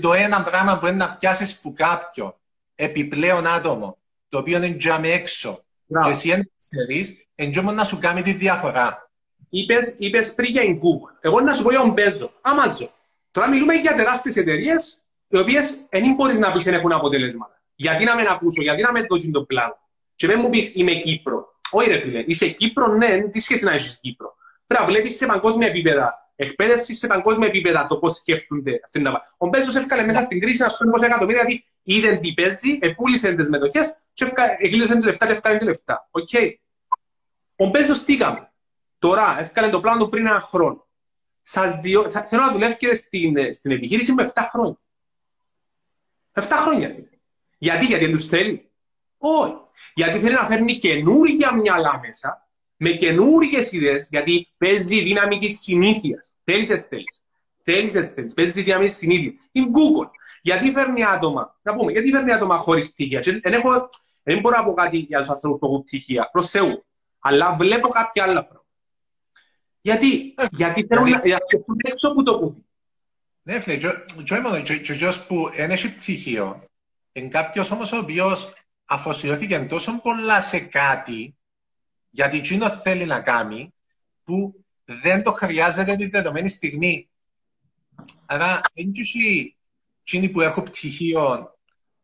το ένα πράγμα που είναι να πιάσεις που κάποιο επιπλέον άτομο, το οποίο είναι για έξω, και εσύ δεν ξέρεις, εντός να σου κάνει τη διαφορά. Είπες, είπες πριν για την Google. Εγώ να σου πω για τον Bezos, Amazon. Τώρα μιλούμε για τεράστιες εταιρείες, οι οποίες δεν μπορείς να πεις δεν έχουν αποτελέσματα. Γιατί να με ακούσω, γιατί να με δώσεις το πλάνο. Και δεν μου πεις είμαι Κύπρο. Όχι, ρε φίλε, είσαι Κύπρο, ναι, τι σχέση να έχεις Κύπρο. Πρέπει να βλέπεις σε παγκόσμια επίπεδα, εκπαίδευσης σε παγκόσμια επίπεδα το πώς σκέφτονται αυτή να Ο Μπέζος έφυγε μέσα στην κρίση, ας πούμε, πόσα εκατομμύρια, γιατί είδε τι παίζει, επούλησε τις μετοχές, και εκλείσαν τα λεφτά και έφυγαν τα λεφτά. Οκ. Ο Μπέζος τι έκανε; Τώρα, έφυγε το πλάνο του πριν ένα χρόνο. Σας διώ... θέλω να δουλεύει στην, στην επιχείρηση με 7 χρόνια. 7 χρόνια. Γιατί, γιατί δεν τους θέλει; Όχι. Γιατί θέλει να φέρνει καινούργια μυαλά μέσα, με καινούργιες ιδέες, γιατί παίζει η δύναμη της συνήθειας. Θέλει, δεν θέλει. Θέλει, δεν θέλει. Παίζει η δύναμη της συνήθειας. Είναι Google. Γιατί φέρνει άτομα, να πούμε, γιατί φέρνει άτομα χωρί στοιχεία. Δεν, έχω, δεν μπορώ να πω κάτι για του ανθρώπου που έχουν στοιχεία. Προ Θεού. Αλλά βλέπω κάποια άλλα πράγματα. Γιατί, γιατί θέλουν να ξεφύγουν έξω από το κουτί. Ναι, φίλε, και μόνο, και που δεν έχει πτυχίο, είναι κάποιο όμω ο οποίο αφοσιώθηκε τόσο πολλά σε κάτι, γιατί εκείνο θέλει να κάνει, που δεν το χρειάζεται την δεδομένη στιγμή. Άρα, δεν εκείνοι που έχουν πτυχίο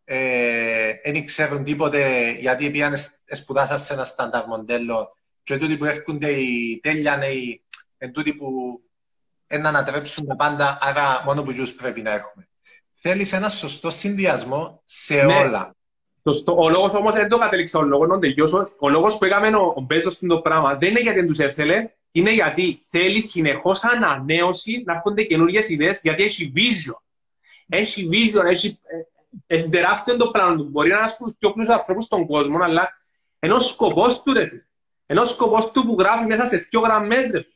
ε, δεν ξέρουν τίποτε γιατί πήγαν σπουδάσαν σε ένα στάνταρ μοντέλο και τούτοι που έρχονται οι τέλεια οι εν τούτοι που να ανατρέψουν τα πάντα, άρα μόνο που πρέπει να έχουμε θέλεις ένα σωστό συνδυασμό σε ναι. όλα. Σωστό. Ο λόγος όμως δεν το κατέληξα ο λόγος να τελειώσω. Ο λόγος που έκαμε ο, ο Μπέζος στο πράγμα δεν είναι γιατί δεν τους έθελε, είναι γιατί θέλει συνεχώς ανανέωση, να έρχονται καινούργιες ιδέες, γιατί έχει vision. Έχει vision, έχει, ε, έχει τεράστιο το πράγμα του. Μπορεί να είναι ένας από τους πιο πλούσιους ανθρώπους στον κόσμο, αλλά ενώ σκοπός του ρε, Ενώ ο σκοπός του που γράφει μέσα σε δύο γραμμές, ρε.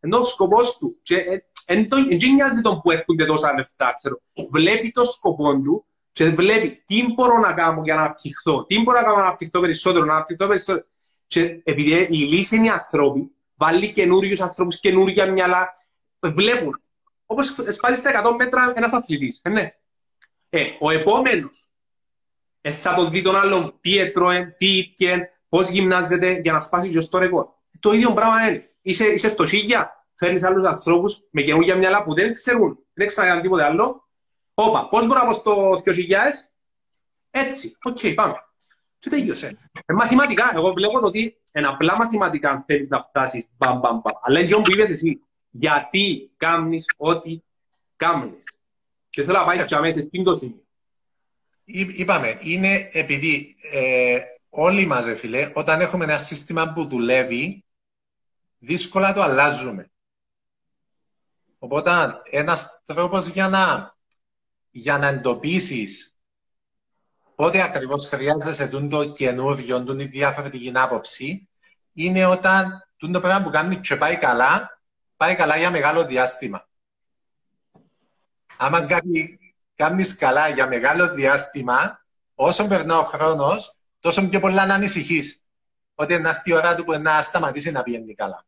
Ενώ ο σκοπός του. Και δεν νοιάζει τον που έρχονται τόσα λεφτά, ξέρω. Βλέπει το σκοπό του και βλέπει τι μπορώ να κάνω για να αναπτυχθώ, τι μπορώ να κάνω να αναπτυχθώ περισσότερο, να αναπτυχθώ περισσότερο. Και επειδή η λύση είναι οι ανθρώποι, βάλει καινούριους ανθρώπους, καινούργια μυαλά, βλέπουν. Όπως σπάζει στα 100 μέτρα ένας αθλητής. Ε, ναι. ε, ο επόμενος ε, θα το δει τον άλλον τι έτρωε, τι ήπιε, πώς γυμνάζεται για να σπάσει και στο ρεκόρ. Το ίδιο πράγμα είναι. Είσαι, είσαι στο σίγια, φέρνεις άλλους ανθρώπους με καινούργια μυαλά που δεν ξέρουν, δεν ξέρουν τίποτε άλλο. Όπα, πώς μπορώ να πω στο 2000, έτσι. OK, okay, πάμε. Και τέλειωσε. Ε, μαθηματικά, εγώ βλέπω ότι είναι απλά μαθηματικά αν θέλεις να φτάσεις μπαμ, μπαμ, μπαμ. Αλλά είναι που είπες εσύ. Γιατί κάνεις ό,τι κάνεις. Και θέλω να πάει και αμέσως στην το σημείο. Είπαμε, είναι επειδή ε, όλοι μας, φίλε, όταν έχουμε ένα σύστημα που δουλεύει, δύσκολα το αλλάζουμε. Οπότε, ένας τρόπος για να, για να εντοπίσεις πότε ακριβώς χρειάζεσαι το καινούριο, την διαφορετική άποψη, είναι όταν το πράγμα που κάνεις και πάει καλά, πάει καλά για μεγάλο διάστημα. Άμα κάτι κάνεις καλά για μεγάλο διάστημα, όσο περνά ο χρόνος, τόσο πιο πολλά να ανησυχείς. Ότι να έρθει η ώρα του που να σταματήσει να πηγαίνει καλά.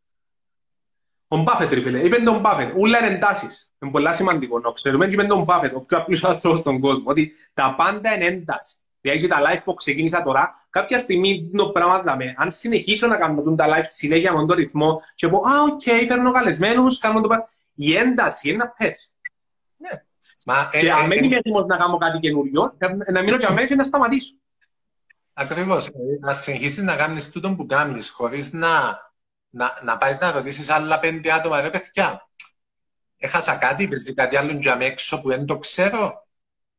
Ο Μπάφετ, ρε φίλε, είπε τον Μπάφετ, ούλα είναι εντάσεις. Είναι πολύ σημαντικό να ξέρουμε και είπε τον Μπάφετ, ο πιο απλός άνθρωπος στον κόσμο, ότι τα πάντα είναι ένταση. Δηλαδή τα live που ξεκίνησα τώρα, κάποια στιγμή το πράγμα δάμε. Αν συνεχίσω να κάνω τα live συνέχεια με τον ρυθμό και πω, α, OK, okay, φέρνω καλεσμένους, κάνω το πράγμα. Η ένταση είναι να πέσει. Ναι. Μα, και ε, αν δεν ε, είμαι έτοιμος να κάνω κάτι καινούριο, να μείνω και αμέσως να σταματήσω. Ακριβώς. Ε, να συνεχίσεις να κάνεις τούτο που κάνεις, χωρίς να, να, να πάεις να ρωτήσεις άλλα πέντε άτομα, ρε παιδιά, έχασα κάτι, παίζει κάτι άλλο για έξω που δεν το ξέρω,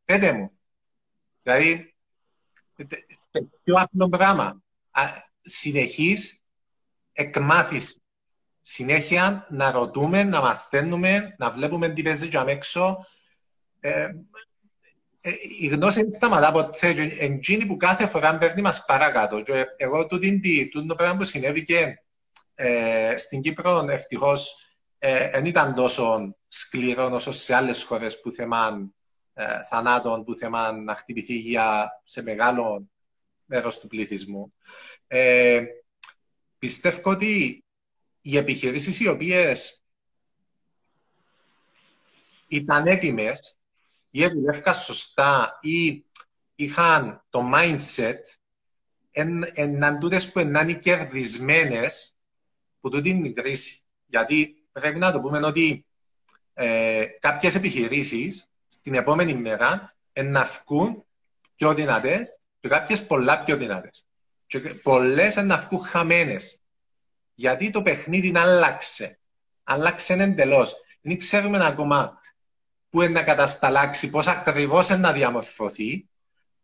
πέτε μου. Δηλαδή, πιο απλό πράγμα. Συνεχής εκμάθηση. Συνέχεια να ρωτούμε, να μαθαίνουμε, να βλέπουμε τι παίζει για έξω. Ε, ε, η γνώση δεν σταματά ποτέ. Εντζίνη που κάθε φορά παίρνει μας παρακάτω. Και εγώ τούτο το πράγμα που συνέβη και ε, στην Κύπρο ευτυχώς δεν ε, ήταν τόσο σκληρό όσο σε άλλες χώρες που θεμάν ε, θανάτων που θέμαν να χτυπηθεί υγεία σε μεγάλο μέρος του πληθυσμού. Ε, πιστεύω ότι οι επιχειρήσεις οι οποίες ήταν έτοιμες ή δουλεύκαν σωστά ή είχαν το mindset εν, εν τούτες που είναι κερδισμένες που τούτη είναι η κρίση. Γιατί πρέπει να το πούμε ότι ε, κάποιες επιχειρήσεις στην επόμενη μέρα να βγουν πιο δυνατές και κάποιες πολλά πιο δυνατές. Και πολλές να βγουν χαμένες. Γιατί το παιχνίδι άλλαξε. Άλλαξε εντελώς. Δεν ξέρουμε ακόμα πού είναι να κατασταλάξει, πώς ακριβώς είναι να διαμορφωθεί,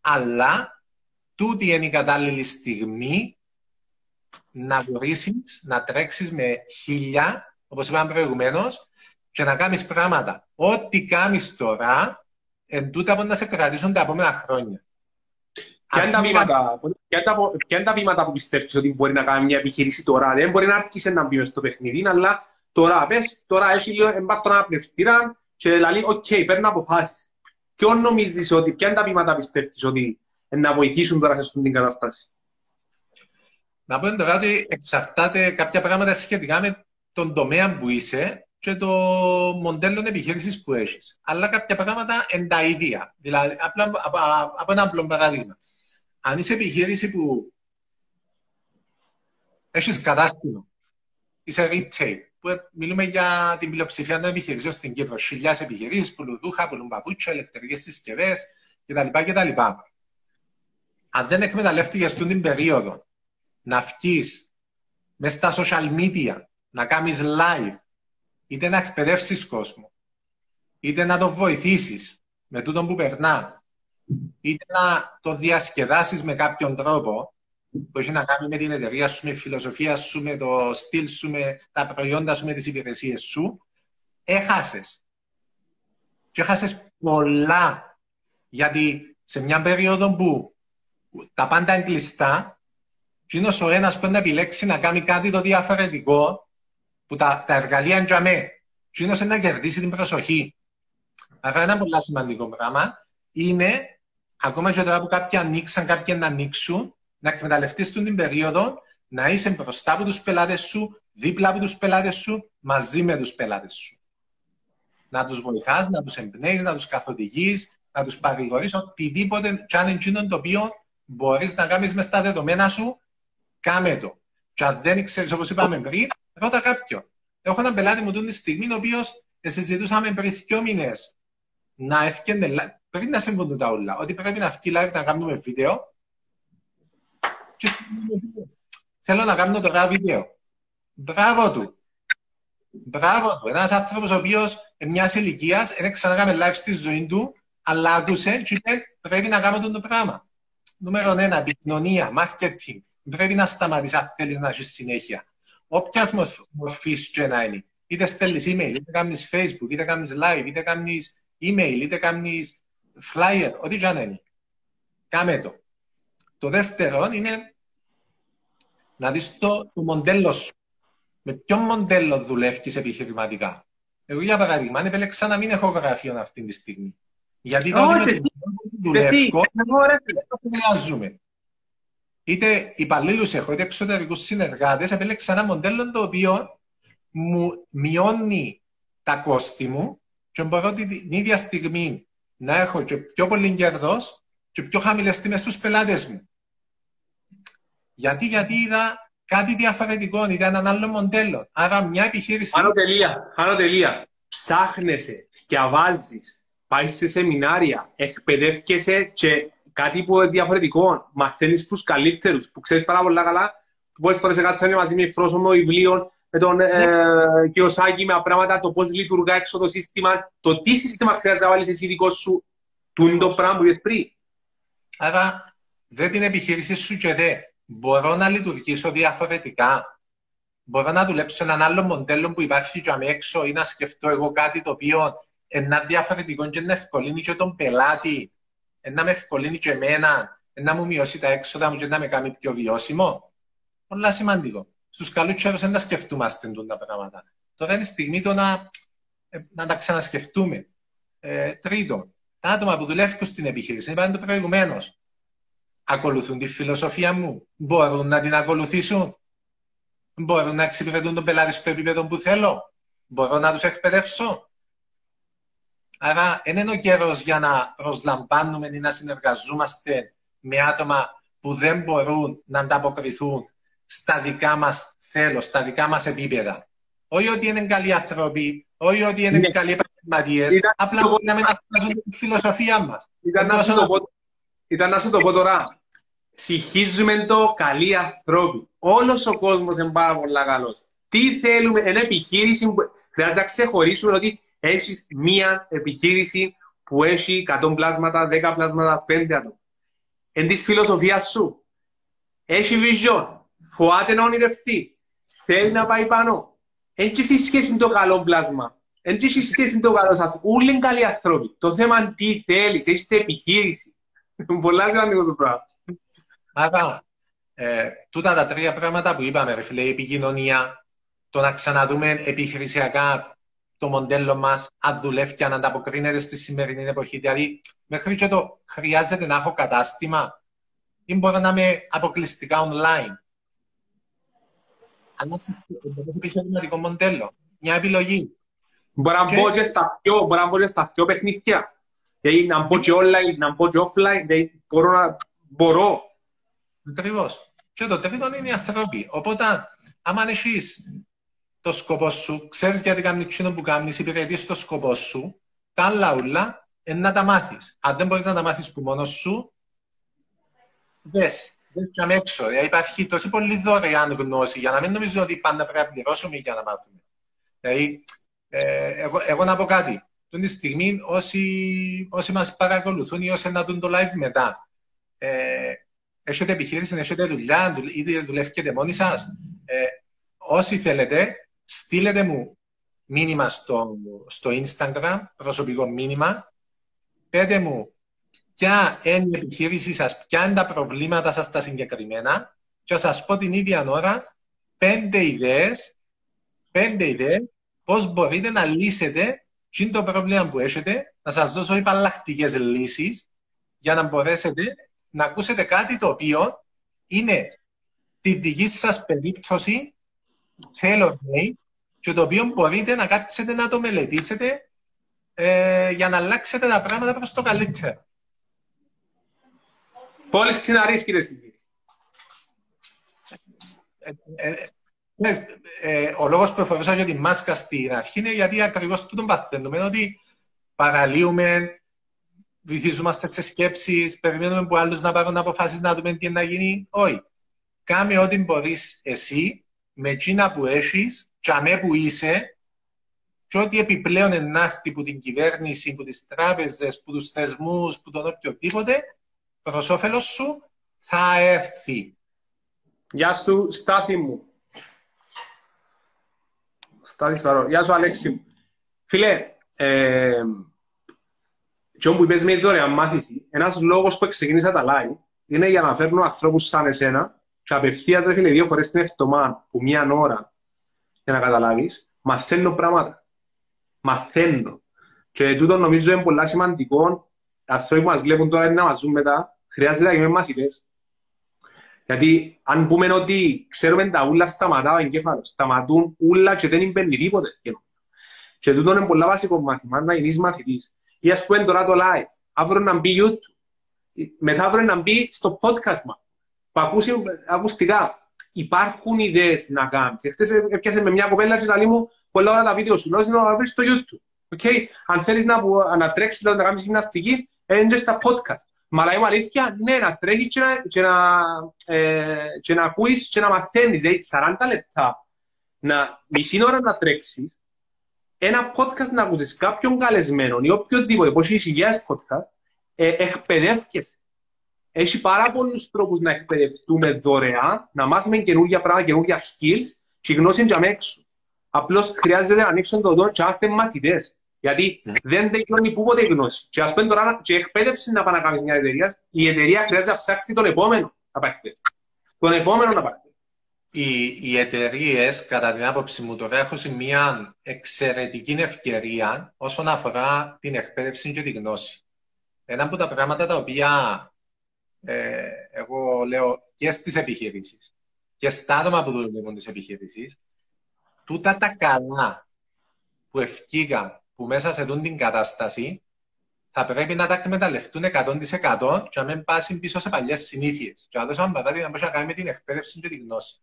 αλλά τούτη είναι η κατάλληλη στιγμή να βρει, να τρέξεις με χίλια, όπως είπαμε προηγουμένως, και να κάνεις πράγματα. Ό,τι κάνεις τώρα, εν τούτα που να σε κρατήσουν τα επόμενα χρόνια. Ποια είναι, τα βήματα, ποια είναι τα βήματα που πιστεύεις ότι μπορεί να κάνει μια επιχείρηση τώρα; Δεν μπορεί να αρχίσει να μπει στο παιχνίδι, αλλά τώρα, πες, τώρα έχει λίγο εμπάς στον αναπνευστήρα και λέει, OK, okay, παίρνω αποφάσεις. Ποιο νομίζεις ότι, ποια είναι τα βήματα πιστεύεις ότι να βοηθήσουν τώρα σε αυτήν την κατάσταση; Να πω τώρα ότι εξαρτάται κάποια πράγματα σχετικά με τον τομέα που είσαι και το μοντέλο επιχείρησης που έχεις. Αλλά κάποια πράγματα είναι τα ίδια. Δηλαδή, απλά από, από ένα απλό παράδειγμα. Αν είσαι επιχείρηση που έχεις κατάστημα, είσαι retail, που μιλούμε για την πλειοψηφία των επιχειρήσεων στην Κύπρο, χιλιάδε επιχειρήσεις, πουλουδούχα, πουλούν παπούτσια, ηλεκτρικές συσκευές κτλ. κτλ. Αν δεν εκμεταλλεύτηκες την περίοδο να βγει μέσα στα social media, να κάνει live, είτε να εκπαιδεύσεις κόσμο, είτε να το βοηθήσεις με τούτο που περνά, είτε να το διασκεδάσεις με κάποιον τρόπο που έχει να κάνει με την εταιρεία σου, με τη φιλοσοφία σου, με το στυλ σου, με τα προϊόντα σου, με τις υπηρεσίες σου, έχασες. Και έχασες πολλά. Γιατί σε μια περίοδο που τα πάντα είναι κλειστά είναι ο ένας που να επιλέξει να κάνει κάτι το διαφορετικό, που τα, τα εργαλεία είναι για μέ. είναι να κερδίσει την προσοχή. Άρα ένα πολύ σημαντικό πράγμα είναι, ακόμα και τώρα που κάποιοι ανοίξαν, κάποιοι να ανοίξουν, να εκμεταλλευτείς την περίοδο, να είσαι μπροστά από τους πελάτες σου, δίπλα από τους πελάτες σου, μαζί με τους πελάτες σου. Να τους βοηθάς, να τους εμπνέεις, να τους καθοδηγείς, να τους παρηγορείς, οτιδήποτε κι αν εκείνο το οποίο μπορείς να κάνεις μες στα δεδομένα σου, κάμε το. Και αν δεν ξέρεις, όπως είπαμε πριν, ρώτα κάποιον. Έχω έναν πελάτη μου την στιγμή, ο οποίος συζητούσαμε πριν δύο μήνες να ευκαινε, πριν να συμβούν τα όλα, ότι πρέπει να βγει live να κάνουμε βίντεο. Και θέλω να κάνω τώρα βίντεο. Μπράβο του. Μπράβο του. Ένας άνθρωπος ο οποίος μιας ηλικίας δεν ξανακάμε live στη ζωή του, αλλά άκουσε και είπε πρέπει να κάνουμε το πράγμα. Νούμερο ένα, επικοινωνία, marketing. Πρέπει να σταματήσεις αν θέλεις να έχει συνέχεια. Όποιας μορφής και να είναι. Είτε στέλνεις email, είτε κάνεις Facebook, είτε κάνεις live, είτε κάνεις email, είτε κάνεις flyer, ό,τι και να είναι. Κάμε το. Το δεύτερο είναι να δεις το, το μοντέλο σου. Με ποιο μοντέλο δουλεύεις επιχειρηματικά. Εγώ, για παράδειγμα, αν επέλεξα να μην έχω γραφείο αυτή τη στιγμή. Γιατί το ότι δουλεύω, δεν χρειάζομαι. Είτε υπαλλήλους έχω, είτε εξωτερικούς συνεργάτες, επέλεξα ένα μοντέλο το οποίο μου μειώνει τα κόστη μου και μπορώ την ίδια στιγμή να έχω και πιο πολύ κέρδος και πιο χαμηλές τιμές στους πελάτες μου. Γιατί, γιατί είδα κάτι διαφορετικό, είδα έναν άλλο μοντέλο. Άρα μια επιχείρηση. Άνω τελεία. Άνω τελεία. Ψάχνεσαι, σκιαβάζει, πάεις σε σεμινάρια, εκπαιδεύκεσαι και κάτι που είναι διαφορετικό. Μαθαίνεις τους καλύτερους, που ξέρεις πάρα πολύ καλά. Πολλές φορές κάτσαμε μαζί με φρόσωμο βιβλίων, με τον ναι. ε, Κιωσάκη, με πράγματα, το πώς λειτουργά έξω το σύστημα, το τι σύστημα χρειάζεται να βάλεις εσύ δικό σου, του είναι το πράγμα που είπες πριν. Άρα, δεν την επιχείρηση σου και δε. Μπορώ να λειτουργήσω διαφορετικά. Μπορώ να δουλέψω έναν άλλο μοντέλο που υπάρχει και έξω ή να σκεφτώ εγώ κάτι το οποίο είναι διαφορετικό και να ευκολύνει και τον πελάτη, να με ευκολύνει και εμένα, να μου μειώσει τα έξοδα μου και να με κάνει πιο βιώσιμο. Πολλά σημαντικό. Στους καλούς καιρούς δεν τα σκεφτούμαστε τα πράγματα. Τώρα είναι η στιγμή το να, ε, να τα ξανασκεφτούμε. Ε, τρίτον, τα άτομα που δουλεύουν στην επιχείρηση, είπαμε το προηγουμένως, ακολουθούν τη φιλοσοφία μου, μπορούν να την ακολουθήσουν, μπορούν να εξυπηρετούν τον πελάτη στο επίπεδο που θέλω, μπορώ να τους εκπαιδεύσω. Άρα, δεν είναι ο καιρό για να προσλαμβάνουμε ή να συνεργαζόμαστε με άτομα που δεν μπορούν να ανταποκριθούν στα δικά μας θέλω, στα δικά μας επίπεδα. Όχι ότι είναι καλοί άνθρωποι, όχι ότι είναι ναι. καλοί επαγγελματίες, απλά μπορεί να μεταφράζουν τη φιλοσοφία μας. Ήταν, να σου το πω, ήταν να σου το πω τώρα. Συγχύζουμε το καλοί άνθρωποι. Όλος ο κόσμος είναι πάρα πολύ καλός. Τι θέλουμε, ένα επιχείρηση που χρειάζεται να ξεχωρίσουμε ότι έχεις μία επιχείρηση που έχει 100 πλάσματα, 10 πλάσματα, 5 άτομα. Εν της φιλοσοφίας σου. Έχει vision. Φοάται να ονειρευτεί. Θέλει να πάει πάνω. Έχει σχέση με το καλό πλάσμα. Έχει σχέση με το καλό σας. Όλοι είναι καλοί άνθρωποι. Το θέμα είναι τι θέλεις. Έχεις επιχείρηση. Πολλά σημαντικό το πράγμα. Άρα, ε, τούτα τα τρία πράγματα που είπαμε, ρε φίλε, η επικοινωνία, το να ξαναδούμε επιχειρησιακά το μοντέλο μας, αν δουλεύει και αν ανταποκρίνεται στη σημερινή εποχή. Δηλαδή, μέχρι και το χρειάζεται να έχω κατάστημα ή μπορώ να είμαι αποκλειστικά online. Αλλά σε επιχειρηματικό μοντέλο. Μια επιλογή. Μπορώ να μπω και στα πιο, μπορώ να μπω και στα πιο παιχνίδια. Δηλαδή, να μπω και online, να μπω και offline. Δηλαδή, μπορώ να... Μπορώ. Ακριβώς. Και το τρίτο είναι οι άνθρωποι. Οπότε, άμα έχεις το σκοπό σου, ξέρεις γιατί κάνει εκείνο που κάνεις, υπηρετεί το σκοπό σου, τα άλλα ούλα είναι να τα μάθεις. Αν δεν μπορείς να τα μάθεις που μόνος σου, δες. Δεν έξω. Δηλαδή υπάρχει τόση πολύ δωρεάν γνώση για να μην νομίζω ότι πάντα πρέπει να πληρώσουμε για να μάθουμε. Δηλαδή, ε, εγώ, εγώ να πω κάτι. Τον τη στιγμή, όσοι, όσοι μας παρακολουθούν ή όσοι να δουν το live μετά, ε, έχετε επιχείρηση, έχετε δουλειά, ήδη δουλεύετε μόνοι σας. Ε, όσοι θέλετε, στείλετε μου μήνυμα στο, στο Instagram, προσωπικό μήνυμα, πέτε μου ποια είναι η επιχείρησή σας, ποια είναι τα προβλήματα σας τα συγκεκριμένα. Και θα σας πω την ίδια ώρα πέντε ιδέες, πέντε ιδέες πώς μπορείτε να λύσετε τι το πρόβλημα που έχετε, να σας δώσω υπαλλακτικές λύσεις για να μπορέσετε να ακούσετε κάτι το οποίο είναι τη δική σας περίπτωση tailor made και το οποίο μπορείτε να κάτσετε να το μελετήσετε ε, για να αλλάξετε τα πράγματα προς το καλύτερο. Πόλεις ξυναρείς, κύριε Στυλίδη. Ε, ε, ναι, ε, ο λόγος που εφορούσα για τη μάσκα στην αρχή είναι γιατί ακριβώς τούτον παθαίνουμε, ότι παραλύουμε, βυθίζομαστε σε σκέψεις, περιμένουμε που άλλους να πάρουν αποφάσεις να δούμε τι να γίνει. Όχι. Κάμε ό,τι μπορείς εσύ, με εκείνα που έχεις, και που είσαι, και ό,τι επιπλέον ενάρτη που την κυβέρνηση, που τις τράπεζες, που τους θεσμούς, που τον οποιοδήποτε, προς όφελος σου θα έρθει. Γεια σου, Στάθη μου. Στάθης Φαρό. Γεια σου, Αλέξη μου. Φίλε, ε, και όπου είπες με δωρεάν μάθηση, ένας λόγος που ξεκίνησα τα live είναι για να φέρνω ανθρώπους σαν εσένα και απευθείας τρέχει δύο φορές την εβδομάδα, που μία ώρα, για να καταλάβεις, μαθαίνω πράγματα. Μαθαίνω. Και τούτο νομίζω είναι πολύ σημαντικό. Οι άνθρωποι που μας βλέπουν τώρα είναι να μας ζουν μετά. Χρειάζεται να γίνουμε μαθητές. Γιατί αν πούμε ότι ξέρουμε τα ούλα σταματά ο εγκέφαλος, σταματούν ούλα και δεν μπαίνει τίποτε. Και τούτο είναι πολύ βασικό μάθημα, να γίνεις μαθητής. Ή ας πούμε τώρα το live, αύριο να μπει YouTube, μετά αύριο να μπει στο podcast μας, που ακούσει ακουστικά. Υπάρχουν ιδέες να κάνεις. Εχθές έπιασε με μια κοπέλα και λέει μου πολλά ώρα τα βίντεο σου, λέω να βρεις στο YouTube. Okay. Αν θέλεις να, να τρέξεις, να κάνεις γυμναστική, είναι στα podcast. Μα λέει αλήθεια, ναι, να τρέχεις και να, και να, ε, και να ακούεις και να μαθαίνεις. Δηλαδή, 40 λεπτά, να, μισή ώρα να τρέξεις, ένα podcast να ακούσεις κάποιον καλεσμένο ή οποιοδήποτε, πώς είσαι υγιές podcast, ε, εκπαιδεύκεσαι. Έχει πάρα πολλούς τρόπους να εκπαιδευτούμε δωρεάν, να μάθουμε καινούργια πράγματα, καινούργια skills και γνώση για έξω. Απλώς χρειάζεται να ανοίξουν το δόν και άστε μαθητές. Γιατί mm. δεν τελειώνει πούποτε η γνώση. Και ας πούμε τώρα, και εκπαίδευση να πάει να κάνει μια εταιρεία, η εταιρεία χρειάζεται να ψάξει τον επόμενο να πάει Τον επόμενο να πάει οι, οι εταιρείες, κατά την άποψη μου, τώρα έχουν μια εξαιρετική ευκαιρία όσον αφορά την εκπαίδευση και τη γνώση. Ένα από τα πράγματα τα οποία ε, εγώ λέω και στις επιχειρήσεις και στα άτομα που δουλεύουν τις επιχειρήσεις, τούτα τα καλά που ευκήγαν που μέσα σε αυτήν την κατάσταση θα πρέπει να τα εκμεταλλευτούν 100% και να μην πάσουν πίσω σε παλιές συνήθειες. Και να δώσω ένα παράδειγμα που έχει να κάνει με την εκπαίδευση και τη γνώση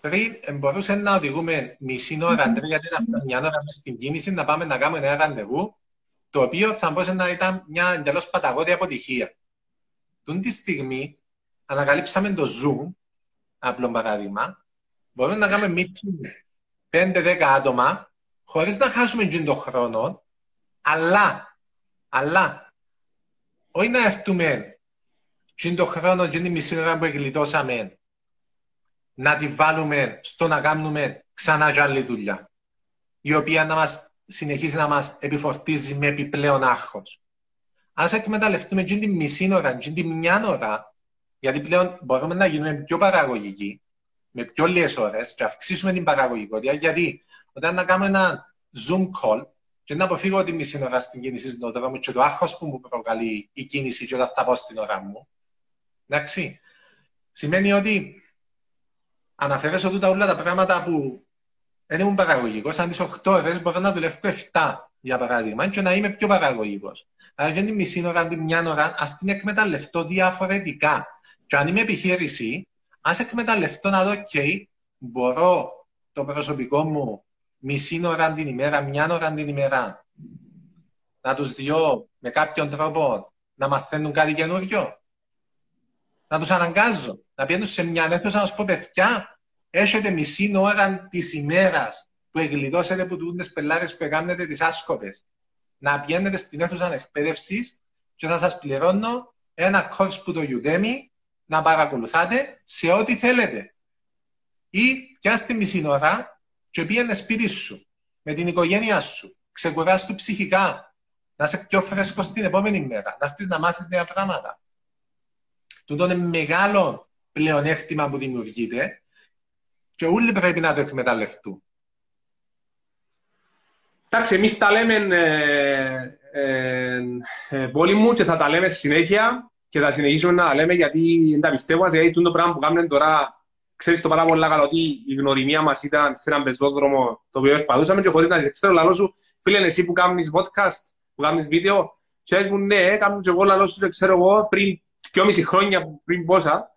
πριν μπορούσε να οδηγούμε μισή ώρα, τρία γιατί να φτάνει μια ώρα μέσα στην κίνηση, να πάμε να κάνουμε ένα ραντεβού, το οποίο θα μπορούσε να ήταν μια εντελώς παταγώδη αποτυχία. Τούν τη στιγμή ανακαλύψαμε το Zoom, απλό παράδειγμα, μπορούμε να κάνουμε meeting 5-10 άτομα, χωρίς να χάσουμε και τον χρόνο, αλλά, αλλά, όχι να έρθουμε και τον χρόνο και την μισή ώρα που γλιτώσαμε να τη βάλουμε στο να κάνουμε ξανά και άλλη δουλειά, η οποία να μας συνεχίζει να μας επιφορτίζει με επιπλέον άγχος. Αν σε εκμεταλλευτούμε και την μισή ώρα, και την μια ώρα, γιατί πλέον μπορούμε να γίνουμε πιο παραγωγικοί, με πιο λίγες ώρες και αυξήσουμε την παραγωγικότητα, γιατί όταν να κάνουμε ένα Zoom call και να αποφύγω τη μισή ώρα στην κίνηση στον δρόμο και το άγχος που μου προκαλεί η κίνηση και όταν θα πάω στην ώρα μου, εντάξει, σημαίνει ότι αναφέρεσαι τούτα όλα τα πράγματα που δεν ήμουν παραγωγικός. Αν τι 8 ώρε μπορώ να δουλεύω 7 για παράδειγμα και να είμαι πιο παραγωγικός. Άρα για τη μισή ώρα, την μια ώρα, ας την εκμεταλλευτώ διαφορετικά. Και αν είμαι επιχείρηση, ας εκμεταλλευτώ να δω, OK, μπορώ το προσωπικό μου μισή ώρα την ημέρα, μια ώρα την ημέρα, να τους δυο με κάποιον τρόπο να μαθαίνουν κάτι καινούριο. Να τους αναγκάζω να πιένουν σε μια αίθουσα να σου πω, παιδιά, έχετε μισή ώρα της ημέρας που εγκλειδώσετε από τούτες πελάρε που κάνετε τις άσκοπες. Να πηγαίνετε στην αίθουσα εκπαίδευσης και θα σας πληρώνω ένα course που το Udemy να παρακολουθάτε σε ό,τι θέλετε. Ή πιάστε μισή ώρα και πήγαινε σπίτι σου με την οικογένειά σου. Ξεκουράσου ψυχικά. Να είσαι πιο φρέσκος την επόμενη μέρα. Να έρθεις να μάθεις νέα πράγματα. Τούτο είναι μεγάλο πλεονέκτημα που δημιουργείται και όλοι πρέπει να το εκμεταλλευτούν. Εντάξει, εμείς τα λέμε ε, ε, ε, πολύ μου και θα τα λέμε συνέχεια και θα συνεχίσουμε να τα λέμε γιατί δεν τα πιστεύω, γιατί το πράγμα που κάνουμε τώρα ξέρεις το πάρα πολύ καλά ότι η γνωριμία μας ήταν σε έναν πεζόδρομο το οποίο ευπαδούσαμε και χωρίς να ξέρω λαλό σου, φίλε εσύ που κάνεις podcast, που κάνεις βίντεο, και μου ναι, κάνω και εγώ λαλό σου, ξέρω εγώ, πριν δυόμιση χρόνια, πριν πόσα,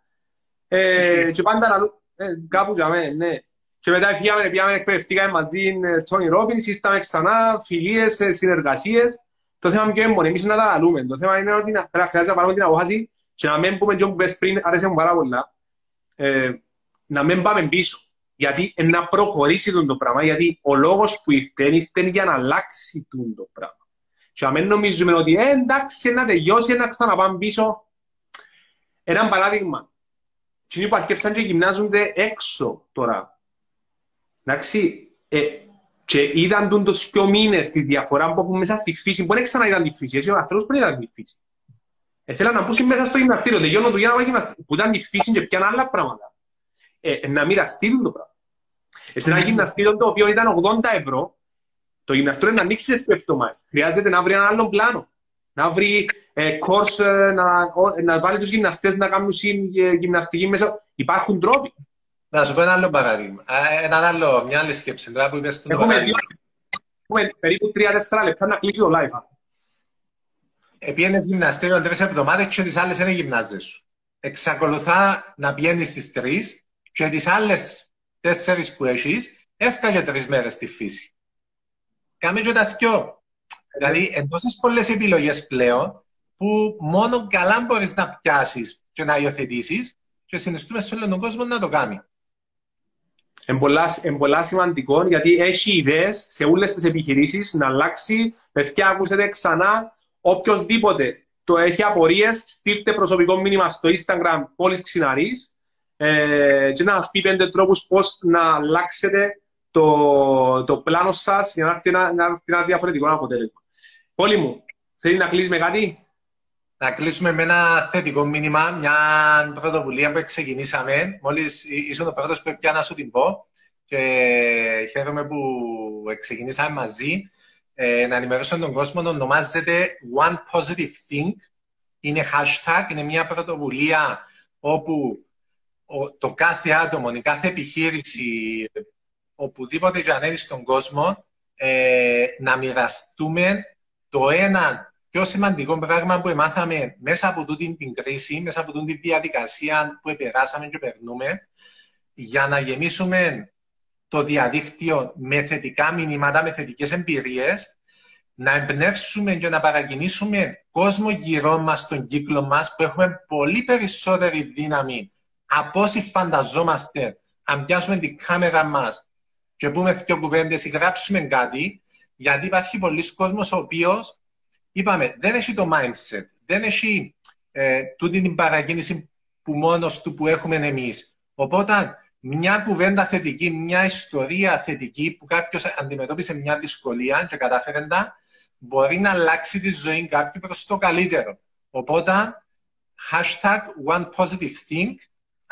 ε, και πάντα λαλό, ε, κάπου για μένα, ναι. Και μετά φύγαμε, πήγαμε, εκπαιδευτήκαμε μαζί στον Ρόμπινς, ήρθαμε ξανά, φιλίες, ε, συνεργασίες. Το θέμα είναι και έμπονε, εμείς να τα λαλούμε. Το θέμα είναι ότι να, χρειάζεται να πάρουμε την απόφαση και να μην πούμε και όπου πες πριν, άρεσε μου πάρα πολλά. Ε, να μην πάμε πίσω. Γιατί να προχωρήσει τον το πράγμα, γιατί ο λόγος που ήρθε, ήρθε για να αλλάξει τον το πράγμα. Και να μην νομίζουμε ότι ε, εντάξει, να τελειώσει, να ξαναπάμε πίσω. Ένα παράδειγμα. Τι υπαρκεύσαν και γυμνάζονται έξω τώρα. Εντάξει, ε, και είδαν τον τους δυο μήνες τη διαφορά που έχουν μέσα στη φύση. Μπορεί να ξαναείδαν τη φύση, εσύ ο άνθρωπος πριν ήταν τη φύση. Ε, θέλω να πούσει μέσα στο γυμναστήριο, τελειώνω του για να που ήταν τη φύση και πιάνε άλλα πράγματα ε, να μοιραστεί το πράγμα. Σε ένα γυμναστήριο το οποίο ήταν 80 ευρώ, το γυμναστήριο να ανοίξει τις εβδομάδε. Χρειάζεται να βρει έναν άλλο πλάνο. Να βρει ε, course, ε, να, να βάλει τους γυμναστές να κάνουν ε, γυμναστική μέσα. Υπάρχουν τρόποι. Να σου πω ένα άλλο παράδειγμα. Ένα άλλο, μια άλλη σκέψη. Τώρα που είπες Έχουμε, δύο, έχουμε περίπου 3-4 λεπτά να κλείσει το live. Επίενες γυμναστήριο τρει εβδομάδες και τις άλλες είναι γυμνάζε σου. Εξακολουθά να πηγαίνεις στις τρεις και τις άλλες τέσσερις που έχεις, έφκαγε τρεις μέρες στη φύση. Κάμε και τα δυο. Δηλαδή, εν τόσες πολλές επιλογές πλέον, που μόνο καλά μπορείς να πιάσεις και να υιοθετήσεις και συνιστούμε σε όλο τον κόσμο να το κάνει. Είναι πολλά, σημαντικό γιατί έχει ιδέες σε όλες τις επιχειρήσεις να αλλάξει. Παιδιά, ακούσετε ξανά. Οποιοδήποτε το έχει απορίες, στείλτε προσωπικό μήνυμα στο Instagram Πόλη Ξιναρή ε, και να πει πέντε τρόπους πώς να αλλάξετε το, το πλάνο σας για να έρθει ένα, να έρθει ένα διαφορετικό αποτέλεσμα. Πόλη μου, θέλεις να κλείσει με κάτι; Να κλείσουμε με ένα θετικό μήνυμα, μια πρωτοβουλία που ξεκινήσαμε. Μόλις ήσουν ο πρώτος που πια να σου την πω και χαίρομαι που ξεκινήσαμε μαζί. Ε, να ενημερώσω τον κόσμο, ονομάζεται One Positive Think. Είναι hashtag, είναι μια πρωτοβουλία όπου το κάθε άτομο, η κάθε επιχείρηση, οπουδήποτε και αν στον κόσμο, ε, να μοιραστούμε το ένα πιο σημαντικό πράγμα που μάθαμε μέσα από τούτη την κρίση, μέσα από τούτη τη διαδικασία που επεράσαμε και περνούμε, για να γεμίσουμε το διαδίκτυο με θετικά μηνύματα, με θετικές εμπειρίες, να εμπνεύσουμε και να παρακινήσουμε κόσμο γύρω μας, στον κύκλο μας, που έχουμε πολύ περισσότερη δύναμη από όσοι φανταζόμαστε, αν πιάσουμε την κάμερα μας και πούμε δύο κουβέντες ή γράψουμε κάτι, γιατί υπάρχει πολλοί κόσμος ο οποίος, είπαμε, δεν έχει το mindset, δεν έχει ε, τούτη την παρακίνηση που μόνος του που έχουμε εμείς. Οπότε, μια κουβέντα θετική, μια ιστορία θετική που κάποιος αντιμετώπισε μια δυσκολία και κατάφερε τα, μπορεί να αλλάξει τη ζωή κάποιου προς το καλύτερο. Οπότε, hashtag one positive think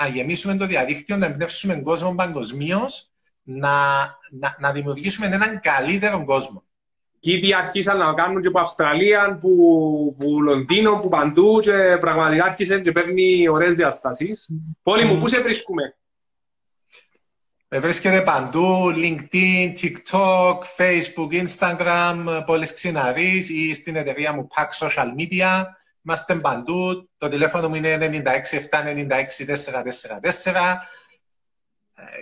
να γεμίσουμε το διαδίκτυο, να εμπνεύσουμε κόσμο παγκοσμίως, να, να, να δημιουργήσουμε έναν καλύτερο κόσμο. Ήδη αρχίσαν να κάνουν και από Αυστραλία, που, που Λονδίνο, που παντού και πραγματικά άρχισε και παίρνει ωραίες διαστάσεις. Πόλη μου, πού σε βρίσκουμε; Με βρίσκεται παντού, LinkedIn, TikTok, Facebook, Instagram, πόλης Ξιναρής ή στην εταιρεία μου Pack Social Media. Είμαστε παντού. Το τηλέφωνο μου είναι 96 444.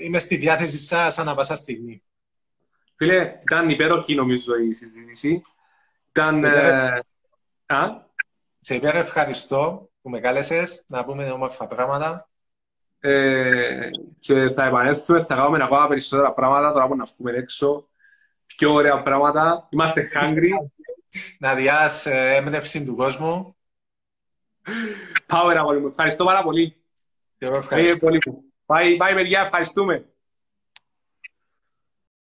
Είμαι στη διάθεση σας ανά πάσα στιγμή. Φίλε, ήταν υπέροχη νομίζω η συζήτηση. Ήταν... Ε, Σε υπέρ ευχαριστώ που με κάλεσες να πούμε όμορφα πράγματα. Ε, και θα επανέλθουμε, θα κάνουμε ακόμα περισσότερα πράγματα τώρα που να βγούμε έξω. Πιο ωραία πράγματα. Είμαστε hungry. Να διάς ε, έμπνευση του κόσμου. Πάω ένα πολύ μου. Ευχαριστώ πάρα πολύ. Εγώ ευχαριστώ. Πάει, πάει, παιδιά, ευχαριστούμε.